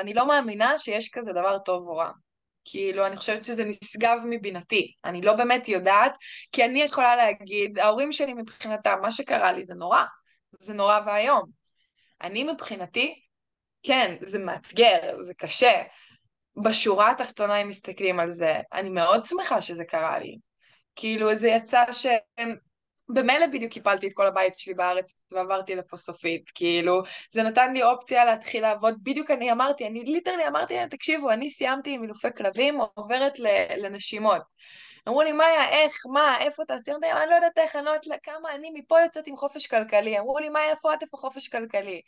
אני לא מאמינה שיש כזה דבר טוב או רע. כאילו, אני חושבת שזה נשגב מבינתי. אני לא באמת יודעת, כי אני יכולה להגיד, ההורים שלי מבחינתם, מה שקרה לי זה נורא. זה נורא ואיום. אני מבחינתי, כן, זה מאתגר, זה קשה. בשורה התחתונה, אם מסתכלים על זה, אני מאוד שמחה שזה קרה לי. כאילו, זה יצא שהם במילא בדיוק קיפלתי את כל הבית שלי בארץ ועברתי לפה סופית, כאילו, זה נתן לי אופציה להתחיל לעבוד, בדיוק אני אמרתי, אני literally אמרתי להם, תקשיבו, אני סיימתי עם אילופי כלבים, עוברת לנשימות. אמרו לי, מאיה, איך, מה, איפה תעשי? אמרתי, אני לא יודעת איך, אני לא יודעת כמה, אני מפה יוצאת עם חופש כלכלי. אמרו לי, מאיה, איפה את, איפה חופש כלכלי?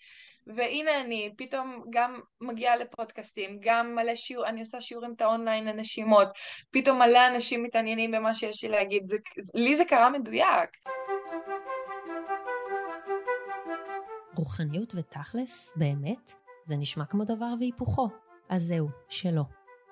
והנה אני פתאום גם מגיעה לפודקאסטים, גם מלא שיעור, אני עושה שיעורים את האונליין לנשימות, פתאום מלא אנשים מתעניינים במה שיש לי להגיד, זה, לי זה קרה מדויק. רוחניות ותכלס, באמת, זה נשמע כמו דבר והיפוכו. אז זהו, שלא.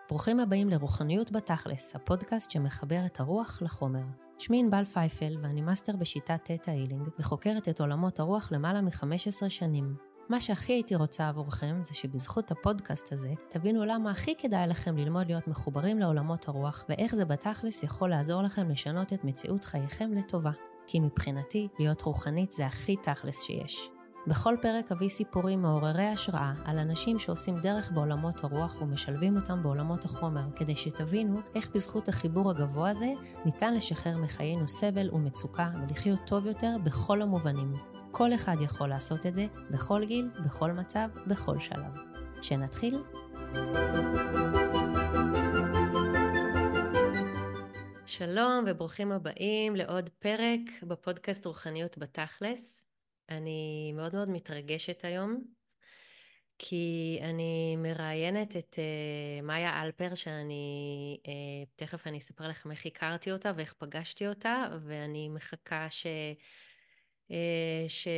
ברוכים הבאים לרוחניות בתכלס, הפודקאסט שמחבר את הרוח לחומר. שמי ענבל פייפל ואני מאסטר בשיטת Theta Healing וחוקרת את עולמות הרוח למעלה מ-15 שנים. מה שהכי הייתי רוצה עבורכם זה שבזכות הפודקאסט הזה תבינו למה הכי כדאי לכם ללמוד להיות מחוברים לעולמות הרוח ואיך זה בתכלס יכול לעזור לכם לשנות את מציאות חייכם לטובה. כי מבחינתי, להיות רוחנית זה הכי תכלס שיש. בכל פרק אביא סיפורים מעוררי השראה על אנשים שעושים דרך בעולמות הרוח ומשלבים אותם בעולמות החומר, כדי שתבינו איך בזכות החיבור הגבוה הזה ניתן לשחרר מחיינו סבל ומצוקה ולחיות טוב יותר בכל המובנים. כל אחד יכול לעשות את זה, בכל גיל, בכל מצב, בכל שלב. שנתחיל? שלום וברוכים הבאים לעוד פרק בפודקאסט רוחניות בתכלס. אני מאוד מאוד מתרגשת היום, כי אני מראיינת את uh, מאיה אלפר, שאני, uh, תכף אני אספר לכם איך הכרתי אותה ואיך פגשתי אותה, ואני מחכה ש... uh, ש...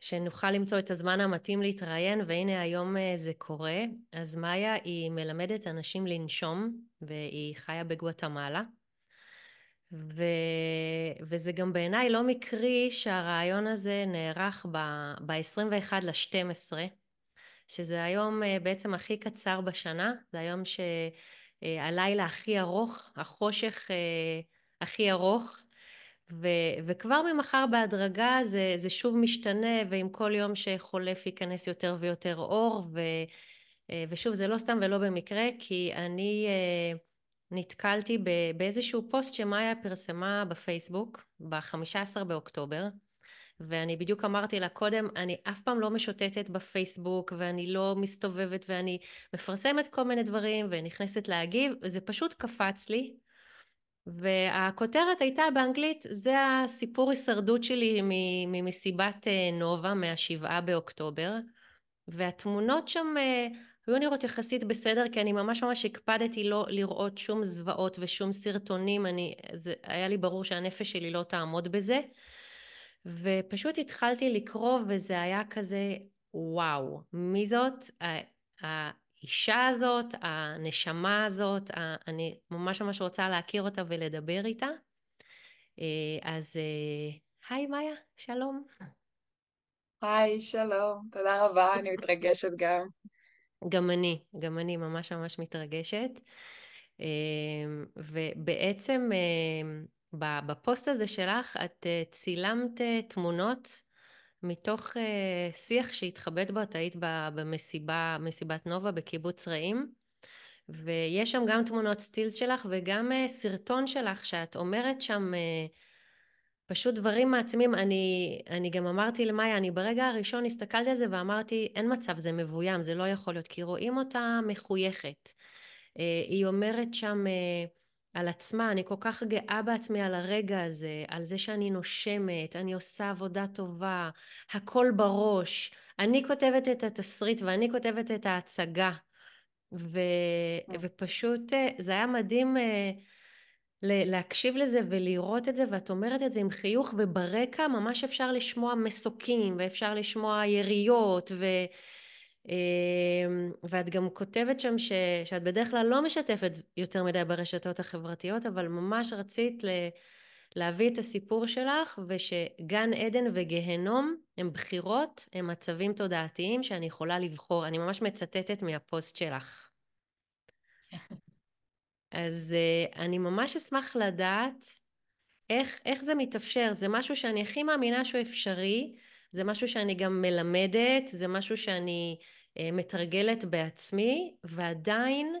שנוכל למצוא את הזמן המתאים להתראיין, והנה היום uh, זה קורה. אז מאיה היא מלמדת אנשים לנשום, והיא חיה בגואטמלה. ו... וזה גם בעיניי לא מקרי שהרעיון הזה נערך ב-21 ב- ל-12, שזה היום אה, בעצם הכי קצר בשנה, זה היום שהלילה הכי ארוך, החושך אה, הכי ארוך, ו, וכבר ממחר בהדרגה זה, זה שוב משתנה, ועם כל יום שחולף ייכנס יותר ויותר אור, ו, אה, ושוב, זה לא סתם ולא במקרה, כי אני... נתקלתי באיזשהו פוסט שמאיה פרסמה בפייסבוק ב-15 באוקטובר ואני בדיוק אמרתי לה קודם, אני אף פעם לא משוטטת בפייסבוק ואני לא מסתובבת ואני מפרסמת כל מיני דברים ונכנסת להגיב וזה פשוט קפץ לי והכותרת הייתה באנגלית, זה הסיפור הישרדות שלי ממסיבת אה, נובה מהשבעה באוקטובר. והתמונות שם אה, היו נראות יחסית בסדר כי אני ממש ממש הקפדתי לא לראות שום זוועות ושום סרטונים. אני זה היה לי ברור שהנפש שלי לא תעמוד בזה. ופשוט התחלתי לקרוא וזה היה כזה וואו מי זאת האישה הזאת הנשמה הזאת אני ממש ממש רוצה להכיר אותה ולדבר איתה. אה, אז אה, היי מאיה שלום. היי שלום תודה רבה אני מתרגשת גם. גם אני, גם אני ממש ממש מתרגשת. אמ, ובעצם בפוסט הזה שלך את אה, צילמת אה, תמונות מתוך אה, שיח שהתחבאת בו, את היית במסיבה, מסיבת נובה בקיבוץ רעים, ויש שם גם תמונות סטילס שלך וגם סרטון שלך שאת אומרת שם פשוט דברים מעצמים, אני, אני גם אמרתי למאיה, אני ברגע הראשון הסתכלתי על זה ואמרתי, אין מצב, זה מבוים, זה לא יכול להיות, כי רואים אותה מחויכת. אה, היא אומרת שם אה, על עצמה, אני כל כך גאה בעצמי על הרגע הזה, על זה שאני נושמת, אני עושה עבודה טובה, הכל בראש. אני כותבת את התסריט ואני כותבת את ההצגה. ו, כן. ופשוט אה, זה היה מדהים להקשיב לזה ולראות את זה ואת אומרת את זה עם חיוך וברקע ממש אפשר לשמוע מסוקים ואפשר לשמוע יריות ו... אמ, ואת גם כותבת שם ש... שאת בדרך כלל לא משתפת יותר מדי ברשתות החברתיות אבל ממש רצית ל... להביא את הסיפור שלך ושגן עדן וגיהנום הם בחירות, הם מצבים תודעתיים שאני יכולה לבחור. אני ממש מצטטת מהפוסט שלך. אז uh, אני ממש אשמח לדעת איך, איך זה מתאפשר. זה משהו שאני הכי מאמינה שהוא אפשרי, זה משהו שאני גם מלמדת, זה משהו שאני uh, מתרגלת בעצמי, ועדיין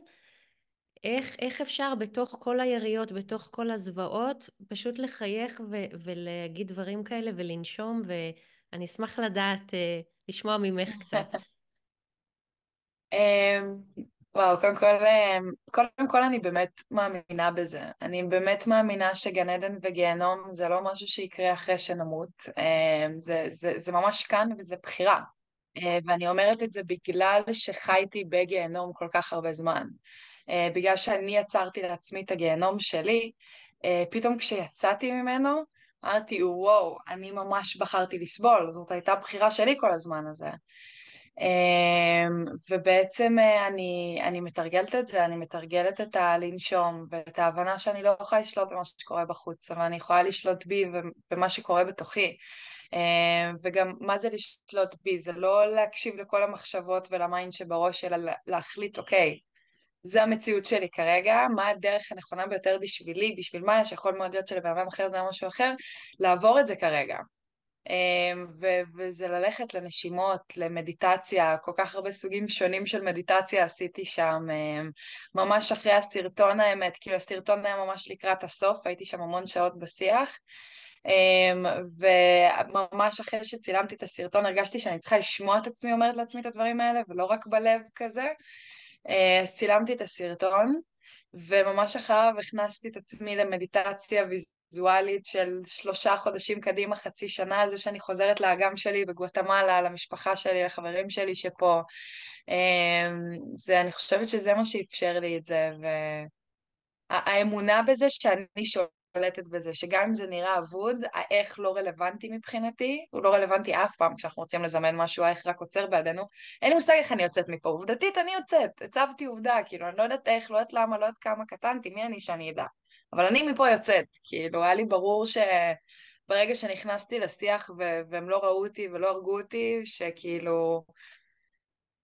איך, איך אפשר בתוך כל היריות, בתוך כל הזוועות, פשוט לחייך ו- ולהגיד דברים כאלה ולנשום, ואני אשמח לדעת, אה, לשמוע ממך קצת. וואו, קודם כל, אמ, קודם כל אני באמת מאמינה בזה. אני באמת מאמינה שגן עדן וגיהנום זה לא משהו שיקרה אחרי שנמות. אמ, זה, זה, זה ממש כאן וזה בחירה. אה, ואני אומרת את זה בגלל שחייתי בגיהנום כל כך הרבה זמן. אה, בגלל שאני יצרתי לעצמי את הגיהנום שלי, אה, פתאום כשיצאתי ממנו, אמרתי, וואו, אני ממש בחרתי לסבול, זאת הייתה בחירה שלי כל הזמן הזה. ובעצם אני, אני מתרגלת את זה, אני מתרגלת את הלנשום ואת ההבנה שאני לא יכולה לשלוט במה שקורה בחוץ, אבל אני יכולה לשלוט בי ובמה שקורה בתוכי. וגם מה זה לשלוט בי? זה לא להקשיב לכל המחשבות ול mind שבראש, אלא להחליט, אוקיי, זה המציאות שלי כרגע, מה הדרך הנכונה ביותר בשבילי, בשביל מה, שיכול מאוד להיות שלבן אדם אחר זה משהו אחר, לעבור את זה כרגע. אמ, ו- וזה ללכת לנשימות, למדיטציה, כל כך הרבה סוגים שונים של מדיטציה עשיתי שם, אמ, ממש אחרי הסרטון האמת, כאילו הסרטון היה ממש לקראת הסוף, הייתי שם המון שעות בשיח, אמ, וממש אחרי שצילמתי את הסרטון הרגשתי שאני צריכה לשמוע את עצמי אומרת לעצמי את הדברים האלה, ולא רק בלב כזה. אה, צילמתי את הסרטון, וממש אחריו הכנסתי את עצמי למדיטציה ויזואלית של שלושה חודשים קדימה, חצי שנה, על זה שאני חוזרת לאגם שלי בגואטמלה, למשפחה שלי, לחברים שלי שפה. אה, זה, אני חושבת שזה מה שאפשר לי את זה, והאמונה בזה שאני שולטת בזה, שגם אם זה נראה אבוד, האיך לא רלוונטי מבחינתי, הוא לא רלוונטי אף פעם כשאנחנו רוצים לזמן משהו, האיך רק עוצר בידינו. אין לי מושג איך אני יוצאת מפה, עובדתית אני יוצאת, הצבתי עובדה, כאילו, אני לא יודעת איך, לא יודעת למה, לא יודעת כמה קטנתי, מי אני שאני אדע. אבל אני מפה יוצאת, כאילו, היה לי ברור שברגע שנכנסתי לשיח והם לא ראו אותי ולא הרגו אותי, שכאילו,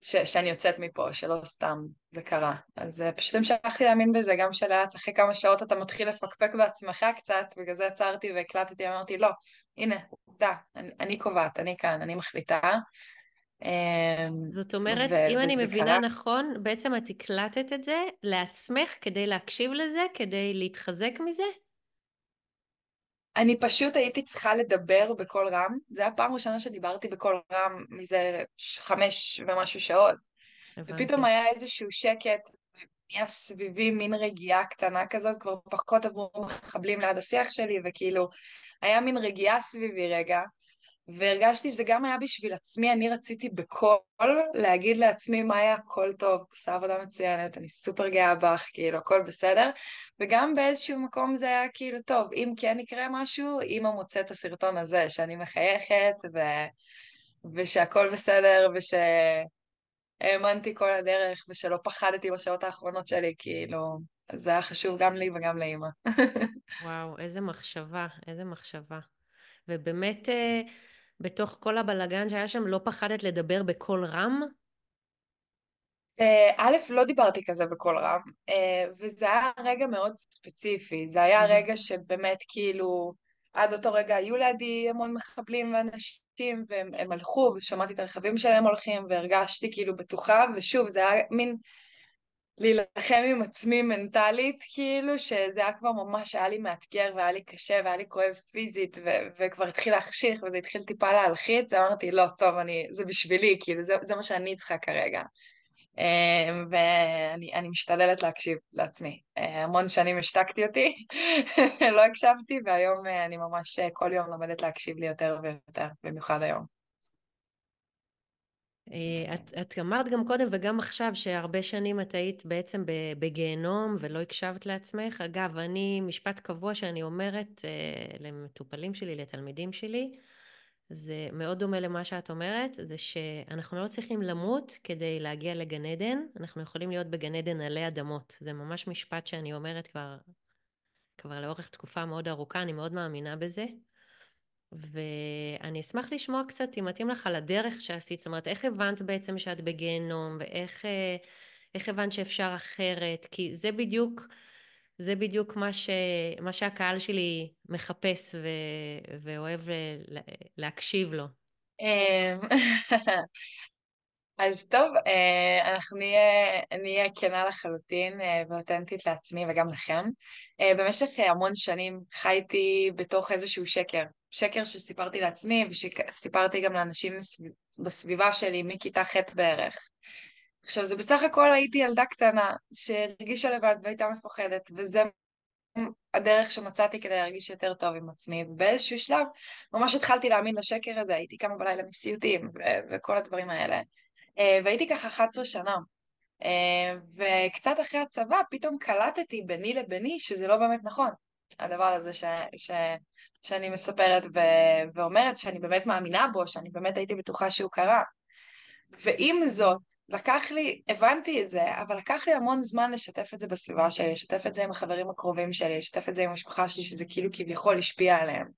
ש, שאני יוצאת מפה, שלא סתם זה קרה. אז uh, פשוט המשכתי להאמין בזה, גם שלאט אחרי כמה שעות אתה מתחיל לפקפק בעצמך קצת, בגלל זה עצרתי והקלטתי, אמרתי, לא, הנה, עובדה, אני, אני קובעת, אני כאן, אני מחליטה. אמ, זאת אומרת, ו- אם אני מבינה קרה... נכון, בעצם את הקלטת את זה לעצמך כדי להקשיב לזה, כדי להתחזק מזה? אני פשוט הייתי צריכה לדבר בקול רם, זו הייתה הפעם הראשונה שדיברתי בקול רם מזה חמש ומשהו שעות. הבנתי. ופתאום היה איזשהו שקט, נהיה סביבי מין רגיעה קטנה כזאת, כבר פחות עברו מחבלים ליד השיח שלי, וכאילו, היה מין רגיעה סביבי רגע, והרגשתי שזה גם היה בשביל עצמי, אני רציתי בקול להגיד לעצמי מה היה הכל טוב, את עושה עבודה מצוינת, אני סופר גאה בך, כאילו הכל בסדר, וגם באיזשהו מקום זה היה כאילו טוב, אם כן יקרה משהו, אמא מוצאת את הסרטון הזה, שאני מחייכת ו... ושהכול בסדר ושהאמנתי כל הדרך ושלא פחדתי בשעות האחרונות שלי, כאילו, זה היה חשוב גם לי וגם לאמא. וואו, איזה מחשבה, איזה מחשבה. ובאמת, אה, בתוך כל הבלגן שהיה שם, לא פחדת לדבר בקול רם? אה, א', לא דיברתי כזה בקול רם, אה, וזה היה רגע מאוד ספציפי, זה היה רגע שבאמת כאילו, עד אותו רגע היו לידי המון מחבלים ואנשים, והם הלכו, ושמעתי את הרכבים שלהם הולכים, והרגשתי כאילו בטוחה, ושוב, זה היה מין להילחם עם עצמי מנטלית, כאילו, שזה היה כבר ממש, היה לי מאתגר והיה לי קשה והיה לי כואב פיזית ו- וכבר התחיל להחשיך וזה התחיל טיפה להלחיץ, אמרתי, לא, טוב, אני, זה בשבילי, כאילו, זה, זה מה שאני צריכה כרגע. אמ, ואני משתדלת להקשיב לעצמי. אה, המון שנים השתקתי אותי, לא הקשבתי, והיום אה, אני ממש אה, כל יום לומדת להקשיב לי יותר ויותר, במיוחד היום. אה, את, את אמרת גם קודם וגם עכשיו שהרבה שנים את היית בעצם בגיהנום ולא הקשבת לעצמך. אגב, אני, משפט קבוע שאני אומרת אה, למטופלים שלי, לתלמידים שלי, זה מאוד דומה למה שאת אומרת, זה שאנחנו לא צריכים למות כדי להגיע לגן עדן, אנחנו יכולים להיות בגן עדן עלי אדמות. זה ממש משפט שאני אומרת כבר כבר לאורך תקופה מאוד ארוכה, אני מאוד מאמינה בזה. ואני אשמח לשמוע קצת, אם מתאים לך, על הדרך שעשית, זאת אומרת, איך הבנת בעצם שאת בגיהנום, ואיך אה, איך הבנת שאפשר אחרת, כי זה בדיוק, זה בדיוק מה, ש, מה שהקהל שלי מחפש ו, ואוהב להקשיב לו. אז טוב, אה, אנחנו נהיה, נהיה כנה לחלוטין אה, ואותנטית לעצמי וגם לכם. אה, במשך המון שנים חייתי בתוך איזשהו שקר, שקר שסיפרתי לעצמי וסיפרתי גם לאנשים בסביבה שלי מכיתה ח' בערך. עכשיו, זה בסך הכל הייתי ילדה קטנה שהרגישה לבד והייתה מפוחדת, וזה הדרך שמצאתי כדי להרגיש יותר טוב עם עצמי, ובאיזשהו שלב ממש התחלתי להאמין לשקר הזה, הייתי קמה בלילה מסיוטים וכל הדברים האלה. אה, והייתי ככה 11 שנה. אה, וקצת אחרי הצבא פתאום קלטתי ביני לביני שזה לא באמת נכון, הדבר הזה ש, ש, שאני מספרת ו, ואומרת שאני באמת מאמינה בו, שאני באמת הייתי בטוחה שהוא קרה. ועם זאת, לקח לי, הבנתי את זה, אבל לקח לי המון זמן לשתף את זה בסביבה שלי, לשתף את זה עם החברים הקרובים שלי, לשתף את זה עם המשפחה שלי, שזה כאילו כביכול השפיע עליהם.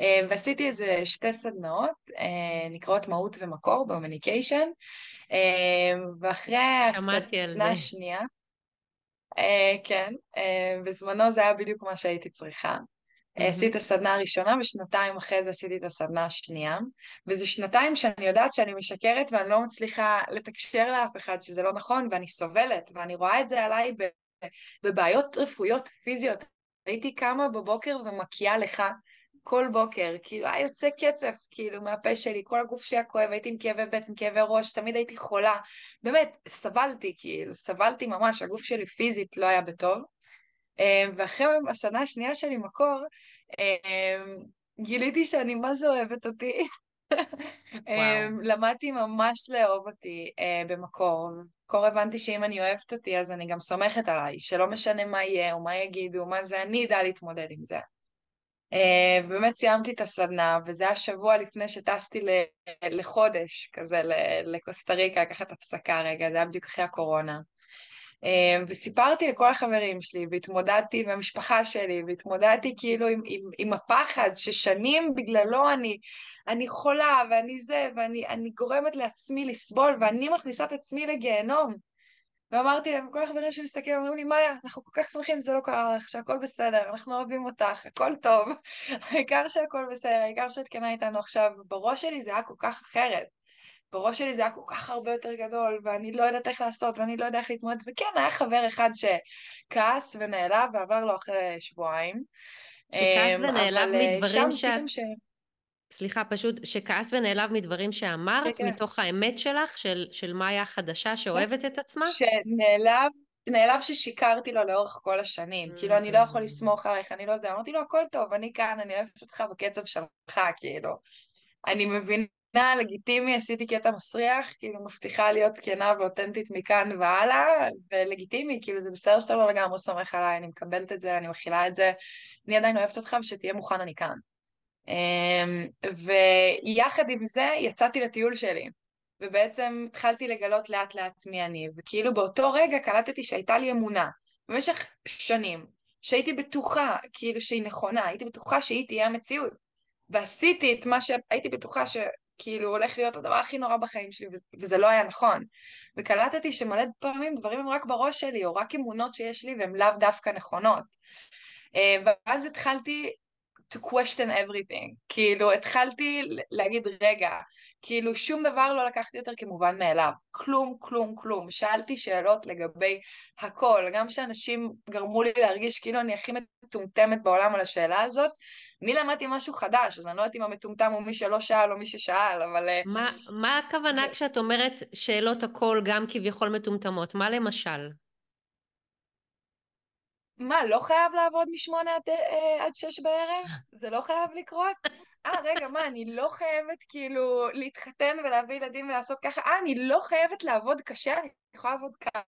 אה, ועשיתי איזה שתי סדנאות, אה, נקראות מהות ומקור במניקיישן, אה, ואחרי הסדנה השנייה, כן, בזמנו זה היה בדיוק מה שהייתי צריכה. Mm-hmm. עשיתי את הסדנה הראשונה, ושנתיים אחרי זה עשיתי את הסדנה השנייה. וזה שנתיים שאני יודעת שאני משקרת ואני לא מצליחה לתקשר לאף אחד שזה לא נכון, ואני סובלת, ואני רואה את זה עליי בבעיות רפואיות פיזיות. הייתי קמה בבוקר ומקיאה לך כל בוקר, כאילו היה יוצא קצף, כאילו, מהפה שלי, כל הגוף שלי היה כואב, הייתי עם כאבי בטן, כאבי ראש, תמיד הייתי חולה. באמת, סבלתי, כאילו, סבלתי ממש, הגוף שלי פיזית לא היה בטוב. אמ, ואחרי הסדנה השנייה שלי, מקור, אמ, גיליתי שאני מה זה אוהבת אותי. אמ, למדתי ממש לאהוב אותי אה, במקור. במקור הבנתי שאם אני אוהבת אותי, אז אני גם סומכת עליי, שלא משנה מה יהיה או מה יגידו, מה זה, אני אדע להתמודד עם זה. אה, ובאמת סיימתי את הסדנה, וזה היה שבוע לפני שטסתי לחודש, כזה לקוסטה ריקה, לקחת הפסקה רגע, זה היה בדיוק אחרי הקורונה. אה, וסיפרתי לכל החברים שלי, והתמודדתי עם המשפחה שלי, והתמודדתי כאילו עם, עם, עם הפחד ששנים בגללו אני, אני חולה, ואני זה, ואני גורמת לעצמי לסבול, ואני מכניסה את עצמי לגיהנום. ואמרתי להם, כל החברים שמסתכלים, אומרים לי, מאיה, אנחנו כל כך שמחים שזה לא קרה לך, שהכל בסדר, אנחנו אוהבים אותך, הכל טוב, העיקר שהכל בסדר, העיקר שאת כנה איתנו עכשיו. בראש שלי זה היה כל כך אחרת. בראש שלי זה היה כל כך הרבה יותר גדול, ואני לא יודעת איך לעשות, ואני לא יודעת איך להתמודד, וכן, היה חבר אחד שכעס ונעלב, ועבר לו אחרי שבועיים. שכעס אמ, ונעלב אה, מדברים שאת... ש... סליחה, פשוט שכעס ונעלב מדברים שאמרת, כן, כן. מתוך האמת שלך, של, של מאיה החדשה שאוהבת את עצמה? שנעלב, נעלב ששיקרתי לו לאורך כל השנים. Mm-hmm. כאילו, אני לא יכול לסמוך עלייך, אני לא זה. אמרתי לו, הכל טוב, אני כאן, אני אוהבת אותך בקצב שלך, כאילו. אני מבינה לגיטימי, עשיתי קטע מסריח, כאילו מבטיחה להיות כנה ואותנטית מכאן והלאה, ולגיטימי, כאילו זה בסדר שאתה לא לגמרי סומך עליי, אני מקבלת את זה, אני מכילה את זה, אני עדיין אוהבת אותך ושתהיה מוכן, אני כאן. אמ, ויחד עם זה יצאתי לטיול שלי, ובעצם התחלתי לגלות לאט לאט מי אני, וכאילו באותו רגע קלטתי שהייתה לי אמונה, במשך שנים, שהייתי בטוחה, כאילו שהיא נכונה, הייתי בטוחה שהיא תהיה המציאות. ועשיתי את מה שהייתי בטוחה שכאילו הולך להיות הדבר הכי נורא בחיים שלי, וזה לא היה נכון. וקלטתי שמלא פעמים דברים הם רק בראש שלי, או רק אמונות שיש לי והן לאו דווקא נכונות. אה, ואז התחלתי to question everything. כאילו, התחלתי להגיד, רגע, כאילו שום דבר לא לקחתי יותר כמובן מאליו. כלום, כלום, כלום. שאלתי שאלות לגבי הכל. גם שאנשים גרמו לי להרגיש כאילו אני הכי מטומטמת בעולם על השאלה הזאת, אני למדתי משהו חדש, אז אני לא יודעת אם המטומטם הוא מי שלא שאל או מי ששאל, אבל... אה, מה, מה הכוונה כשאת אומרת שאלות הכל גם כביכול מטומטמות? מה למשל? מה, לא חייב לעבוד משמונה עד, אה, עד שש בערב? זה לא חייב לקרות? אה, רגע, מה, אני לא חייבת כאילו להתחתן ולהביא ילדים ולעשות ככה? אה, אני לא חייבת לעבוד קשה, אני יכולה לעבוד קל?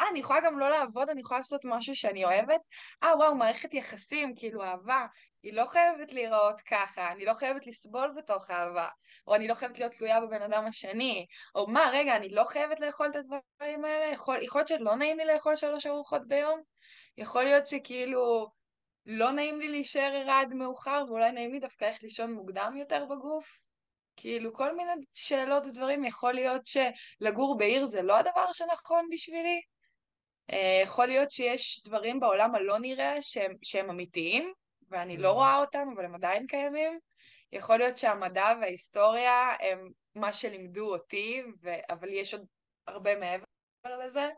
אה, אני יכולה גם לא לעבוד, אני יכולה לעשות משהו שאני אוהבת? אה, וואו, מערכת יחסים, כאילו אהבה, היא לא חייבת להיראות ככה, אני לא חייבת לסבול בתוך אהבה, או אני לא חייבת להיות תלויה בבן אדם השני, או מה, רגע, אני לא חייבת לאכול את הדברים האלה? יכול להיות שלא נעים לי לאכול שלוש ארוחות ביום? יכול להיות שכאילו לא נעים לי להישאר ערה עד מאוחר, ואולי נעים לי דווקא איך לישון מוקדם יותר בגוף. כאילו, כל מיני שאלות ודברים, יכול להיות שלגור בעיר זה לא הדבר שנכון בשבילי. אה, יכול להיות שיש דברים בעולם הלא נראה שהם, שהם אמיתיים, ואני לא mm. רואה אותם, אבל הם עדיין קיימים. יכול להיות שהמדע וההיסטוריה הם מה שלימדו אותי, ו... אבל יש עוד הרבה מעבר לזה.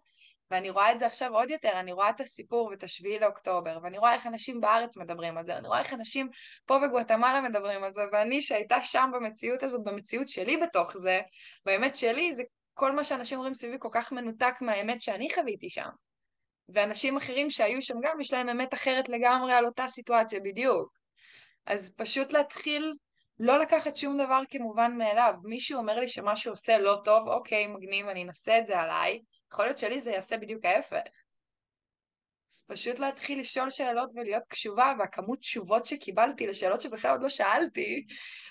ואני רואה את זה עכשיו עוד יותר, אני רואה את הסיפור ואת השביעי לאוקטובר, ואני רואה איך אנשים בארץ מדברים על זה, אני רואה איך אנשים פה בגואטמלה מדברים על זה, ואני שהייתה שם במציאות הזאת, במציאות שלי בתוך זה, באמת שלי, זה כל מה שאנשים אומרים סביבי כל כך מנותק מהאמת שאני חוויתי שם. ואנשים אחרים שהיו שם גם, יש להם אמת אחרת לגמרי על אותה סיטואציה בדיוק. אז פשוט להתחיל לא לקחת שום דבר כמובן מאליו. מישהו אומר לי שמשהו עושה לא טוב, אוקיי, מגניב, אני אנסה את זה עליי, יכול להיות שלי זה יעשה בדיוק ההפך. אז פשוט להתחיל לשאול שאלות ולהיות קשובה, והכמות תשובות שקיבלתי לשאלות שבכלל עוד לא שאלתי,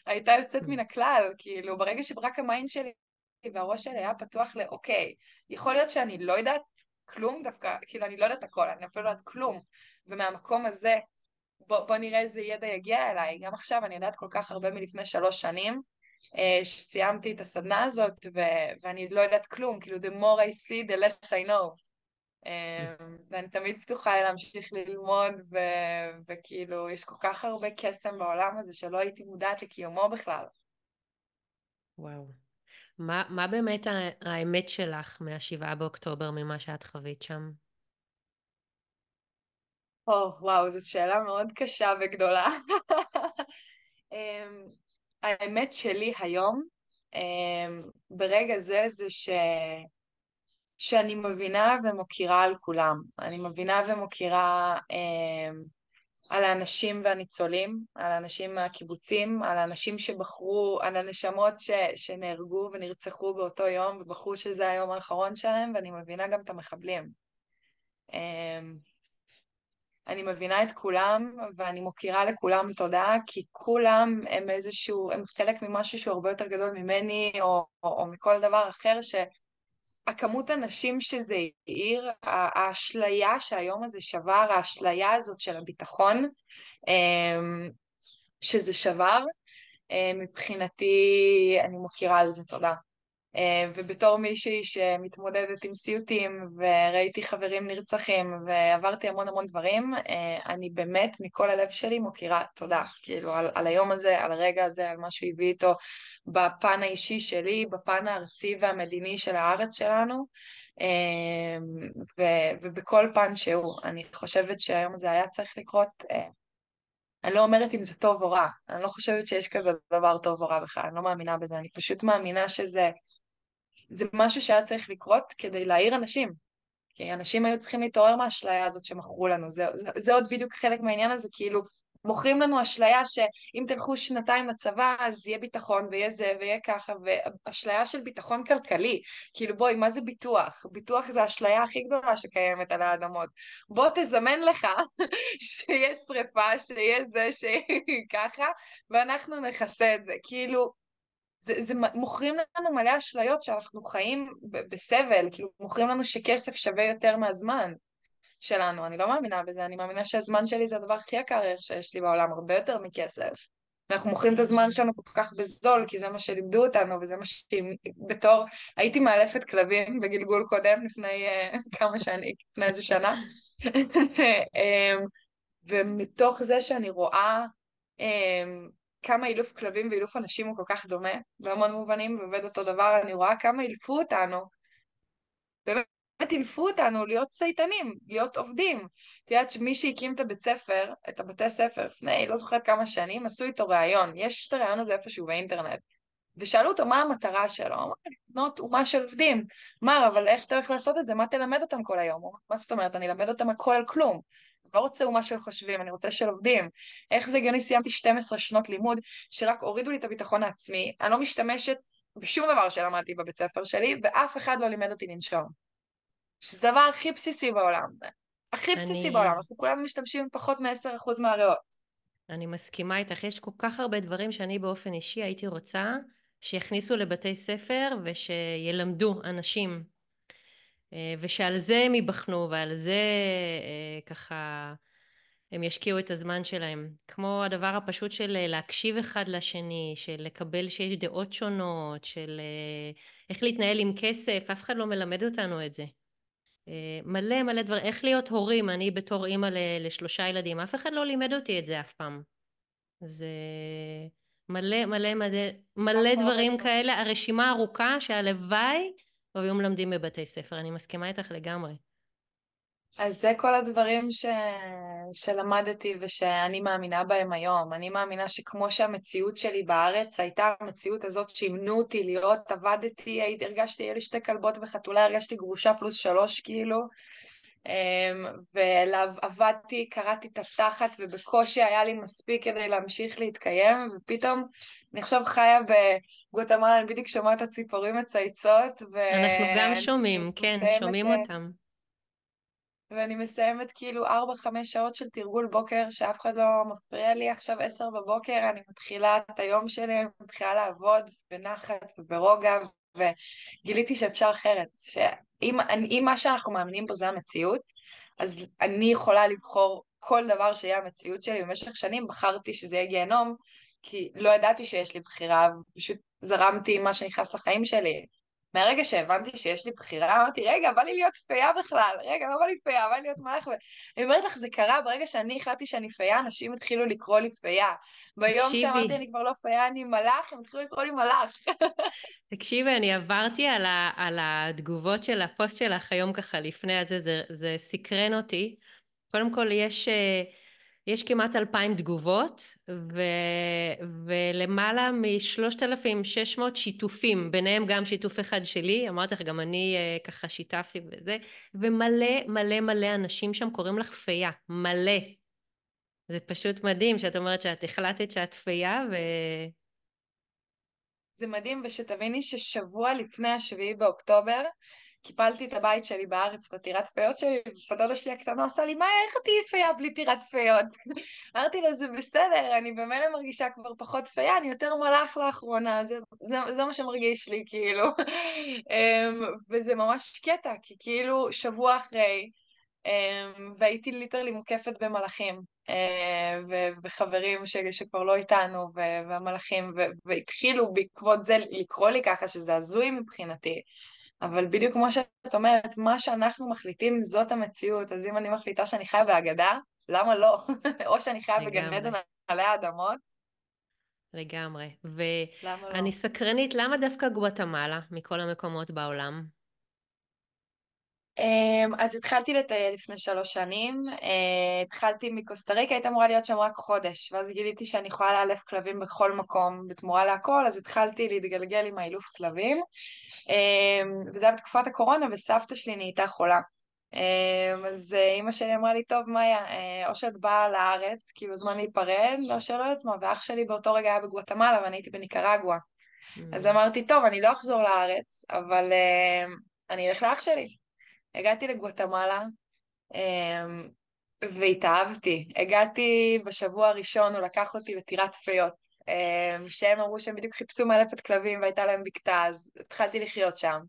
הייתה יוצאת מן הכלל. כאילו, ברגע שרק ה mind שלי והראש שלי היה פתוח לאוקיי, יכול להיות שאני לא יודעת כלום דווקא, כאילו, אני לא יודעת הכל, אני אפילו לא יודעת כלום. ומהמקום הזה, בוא, בוא נראה איזה ידע יגיע אליי. גם עכשיו אני יודעת כל כך הרבה מלפני שלוש שנים, שסיימתי את הסדנה הזאת, ו- ואני לא יודעת כלום, כאילו, the more I see, the less I know. אה, ואני תמיד פתוחה להמשיך ללמוד, ו- וכאילו, יש כל כך הרבה קסם בעולם הזה שלא הייתי מודעת לקיומו בכלל. וואו. מה, מה באמת האמת שלך מהשבעה באוקטובר, ממה שאת חווית שם? או, oh, וואו, זאת שאלה מאוד קשה וגדולה. אמ, האמת שלי היום, אמ, ברגע זה, זה ש... שאני מבינה ומוקירה על כולם. אני מבינה ומוקירה אמ, על האנשים והניצולים, על האנשים מהקיבוצים, על האנשים שבחרו, על הנשמות ש, שנהרגו ונרצחו באותו יום ובחרו שזה היום האחרון שלהם, ואני מבינה גם את המחבלים. אמ, אני מבינה את כולם ואני מוקירה לכולם תודה, כי כולם הם איזשהו, הם חלק ממשהו שהוא הרבה יותר גדול ממני או, או, או מכל דבר אחר, שהכמות הנשים שזה העיר, האשליה שהיום הזה שבר, האשליה הזאת של הביטחון, אמ, שזה שבר, אמ, מבחינתי אני מוקירה על זה תודה. אה, ובתור מישהי שמתמודדת עם סיוטים וראיתי חברים נרצחים ועברתי המון המון דברים, אה, אני באמת מכל הלב שלי מוקירה תודה, כאילו על, על היום הזה, על הרגע הזה, על מה שהוא הביא איתו בפן האישי שלי, בפן הארצי והמדיני של הארץ שלנו, אה, ו, ובכל פן שהוא. אני חושבת שהיום הזה היה צריך לקרות אני לא אומרת אם זה טוב או רע, אני לא חושבת שיש כזה דבר טוב או רע בכלל, אני לא מאמינה בזה, אני פשוט מאמינה שזה זה משהו שהיה צריך לקרות כדי להעיר אנשים. כי אנשים היו צריכים להתעורר מהאשליה הזאת שמכרו לנו. זה, זה, זה עוד בדיוק חלק מהעניין הזה, כאילו, מוכרים לנו אשליה שאם תלכו שנתיים לצבא אז יהיה ביטחון ויהיה זה ויהיה ככה, ואשליה של ביטחון כלכלי. כאילו בואי, מה זה ביטוח? ביטוח זה האשליה הכי גדולה שקיימת על האדמות. בוא תזמן לך שיהיה שריפה, שיהיה זה, שיהיה ככה, ואנחנו נכסה את זה. כאילו, זה, זה מוכרים לנו מלא אשליות שאנחנו חיים בסבל, כאילו מוכרים לנו שכסף שווה יותר מהזמן שלנו, אני לא מאמינה בזה, אני מאמינה שהזמן שלי זה הדבר הכי יקר שיש לי בעולם, הרבה יותר מכסף. ואנחנו מוכרים את הזמן שלנו כל כך בזול, כי זה מה שלימדו אותנו, וזה מה שבתור, הייתי מאלפת כלבים בגלגול קודם, לפני uh, כמה שנים, לפני איזה שנה. um, ומתוך זה שאני רואה um, כמה אילוף כלבים ואילוף אנשים הוא כל כך דומה, בהמון מובנים, ועובד אותו דבר, אני רואה כמה אילפו אותנו, באמת אילפו אותנו להיות צייתנים, להיות עובדים. את יודעת שמי שהקים את הבית ספר, את הבתי ספר, לפני לא זוכרת כמה שנים, עשו איתו ראיון, יש את הראיון הזה איפשהו באינטרנט. ושאלו אותו מה המטרה שלו, הוא אמר, לקנות אומה של עובדים. אמר, אבל איך אתה הולך לעשות את זה? מה תלמד אותם כל היום? מה זאת אומרת, אני אלמד אותם הכל על כלום. לא רוצה אומה של חושבים, אני רוצה של עובדים. איך זה הגיוני? סיימתי 12 שנות לימוד שרק הורידו לי את הביטחון העצמי, אני לא משתמשת בשום דבר שלמדתי בבית ספר שלי, ואף אחד לא לימד אותי לנשום. שזה הדבר הכי בסיסי בעולם. הכי אני... בסיסי בעולם, אנחנו כולנו משתמשים פחות מ-10% מהריאות. אני מסכימה איתך, יש כל כך הרבה דברים שאני באופן אישי הייתי רוצה שיכניסו לבתי ספר ושילמדו אנשים ושעל זה הם ייבחנו ועל זה אה, ככה הם ישקיעו את הזמן שלהם. כמו הדבר הפשוט של אה, להקשיב אחד לשני, של לקבל שיש דעות שונות, של אה, איך להתנהל עם כסף, אף אחד לא מלמד אותנו את זה. אה, מלא מלא דברים, איך להיות הורים, אני בתור אימא לשלושה ילדים, אף אחד לא לימד אותי את זה אף פעם. זה מלא מלא מלא, מלא דברים כאלה, הרשימה ארוכה שהלוואי היו מלמדים בבתי ספר, אני מסכימה איתך לגמרי. אז זה כל הדברים ש... שלמדתי ושאני מאמינה בהם היום. אני מאמינה שכמו שהמציאות שלי בארץ הייתה המציאות הזאת שאימנו אותי להיות, עבדתי, הרגשתי, היו לי שתי כלבות וחתולה, הרגשתי גרושה פלוס שלוש כאילו, אמ, ועבדתי, קראתי את התחת ובקושי היה לי מספיק כדי להמשיך להתקיים, ופתאום אני עכשיו חיה בגוטמלה, אני בדיוק שומעת את הציפורים מצייצות. אנחנו גם שומעים, כן, שומעים את... אותם. ואני מסיימת כאילו 4-5 שעות של תרגול בוקר, שאף אחד לא מפריע לי. עכשיו 10 בבוקר, אני מתחילה את היום שלי, אני מתחילה לעבוד בנחת וברוגע, וגיליתי שאפשר אחרת. שאם אם מה שאנחנו מאמינים בו זה המציאות, אז אני יכולה לבחור כל דבר שיהיה המציאות שלי. במשך שנים בחרתי שזה יהיה גיהנום, כי לא ידעתי שיש לי בחירה, ופשוט זרמתי עם מה שנכנס לחיים שלי. מהרגע שהבנתי שיש לי בחירה, אמרתי, רגע, בא לי להיות פייה בכלל, רגע, לא בא לי פייה, בא לי להיות מלאך. ואני אומרת לך, זה קרה ברגע שאני החלטתי שאני פייה, אנשים התחילו לקרוא לי פייה. ביום תקשיבי. שאמרתי, אני כבר לא פייה, אני מלאך, הם התחילו לקרוא לי מלאך. תקשיבי, אני עברתי על, ה, על התגובות של הפוסט שלך היום ככה לפני הזה, זה, זה סקרן אותי. קודם כל, יש... Uh, יש כמעט אלפיים תגובות ו... ולמעלה מ-3,600 שיתופים, ביניהם גם שיתוף אחד שלי, אמרתי לך, גם אני uh, ככה שיתפתי בזה, ומלא מלא מלא אנשים שם קוראים לך פייה, מלא. זה פשוט מדהים שאת אומרת שאת החלטת שאת פייה ו... זה מדהים, ושתביני ששבוע לפני השביעי באוקטובר, קיפלתי את הבית שלי בארץ, את הטירת פיות שלי, ופדודה שלי הקטנה עושה לי, מה, איך תהיי פייה בלי טירת פיות? אמרתי לה, זה בסדר, אני במילא מרגישה כבר פחות פייה, אני יותר מלאך לאחרונה, זה, זה, זה מה שמרגיש לי, כאילו. אמ, וזה ממש קטע, כי כאילו שבוע אחרי, אמ, והייתי ליטרלי מוקפת במלאכים, אה, וחברים ש, שכבר לא איתנו, והמלאכים, והתחילו בעקבות זה לקרוא לי ככה, שזה הזוי מבחינתי. אבל בדיוק כמו שאת אומרת, מה שאנחנו מחליטים זאת המציאות, אז אם אני מחליטה שאני חיה בהגדה, למה לא? או שאני חיה בגן עדן עלי האדמות. לגמרי. ואני לא? סקרנית, למה דווקא גואטמלה מכל המקומות בעולם? אמ, אז התחלתי לטייל לפני שלוש שנים, אה, התחלתי מקוסטה ריקה, הייתה אמורה להיות שם רק חודש, ואז גיליתי שאני יכולה לאלף כלבים בכל מקום בתמורה להכל, אז התחלתי להתגלגל עם האילוף כלבים, אמ, וזה היה בתקופת הקורונה, וסבתא שלי נהייתה חולה. אמ, אז אה, אימא שלי אמרה לי, טוב, מאיה, אה, או שאת באה לארץ, כי הוא זמן להיפרד, או שלא יודעת מה, ואח שלי באותו רגע היה בגואטמלה ואני הייתי בניקרגואה. Mm. אז אמרתי, טוב, אני לא אחזור לארץ, אבל אני אלך לאח שלי. הגעתי לגואטמלה אמ, והתאהבתי. הגעתי בשבוע הראשון, הוא לקח אותי לטירת פיות, אמ, שהם אמרו שהם בדיוק חיפשו מאלפת כלבים והייתה להם בקתה, אז התחלתי לחיות שם.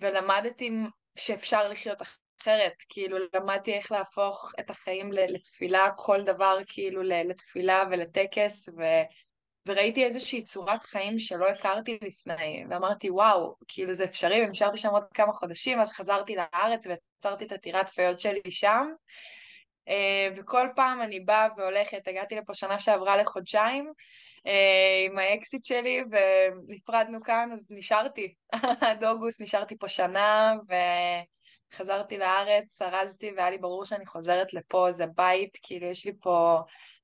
ולמדתי שאפשר לחיות אחרת, כאילו למדתי איך להפוך את החיים לתפילה, כל דבר כאילו לתפילה ולטקס, ו... וראיתי איזושהי צורת חיים שלא הכרתי לפני, ואמרתי, וואו, כאילו זה אפשרי, ונשארתי שם עוד כמה חודשים, אז חזרתי לארץ ויצרתי את הטירת פיות שלי שם, אה, וכל פעם אני באה והולכת, הגעתי לפה שנה שעברה לחודשיים, אה, עם האקסיט שלי, ונפרדנו כאן, אז נשארתי, עד אוגוסט נשארתי פה שנה, וחזרתי לארץ, ארזתי, והיה לי ברור שאני חוזרת לפה, זה בית, כאילו יש לי פה...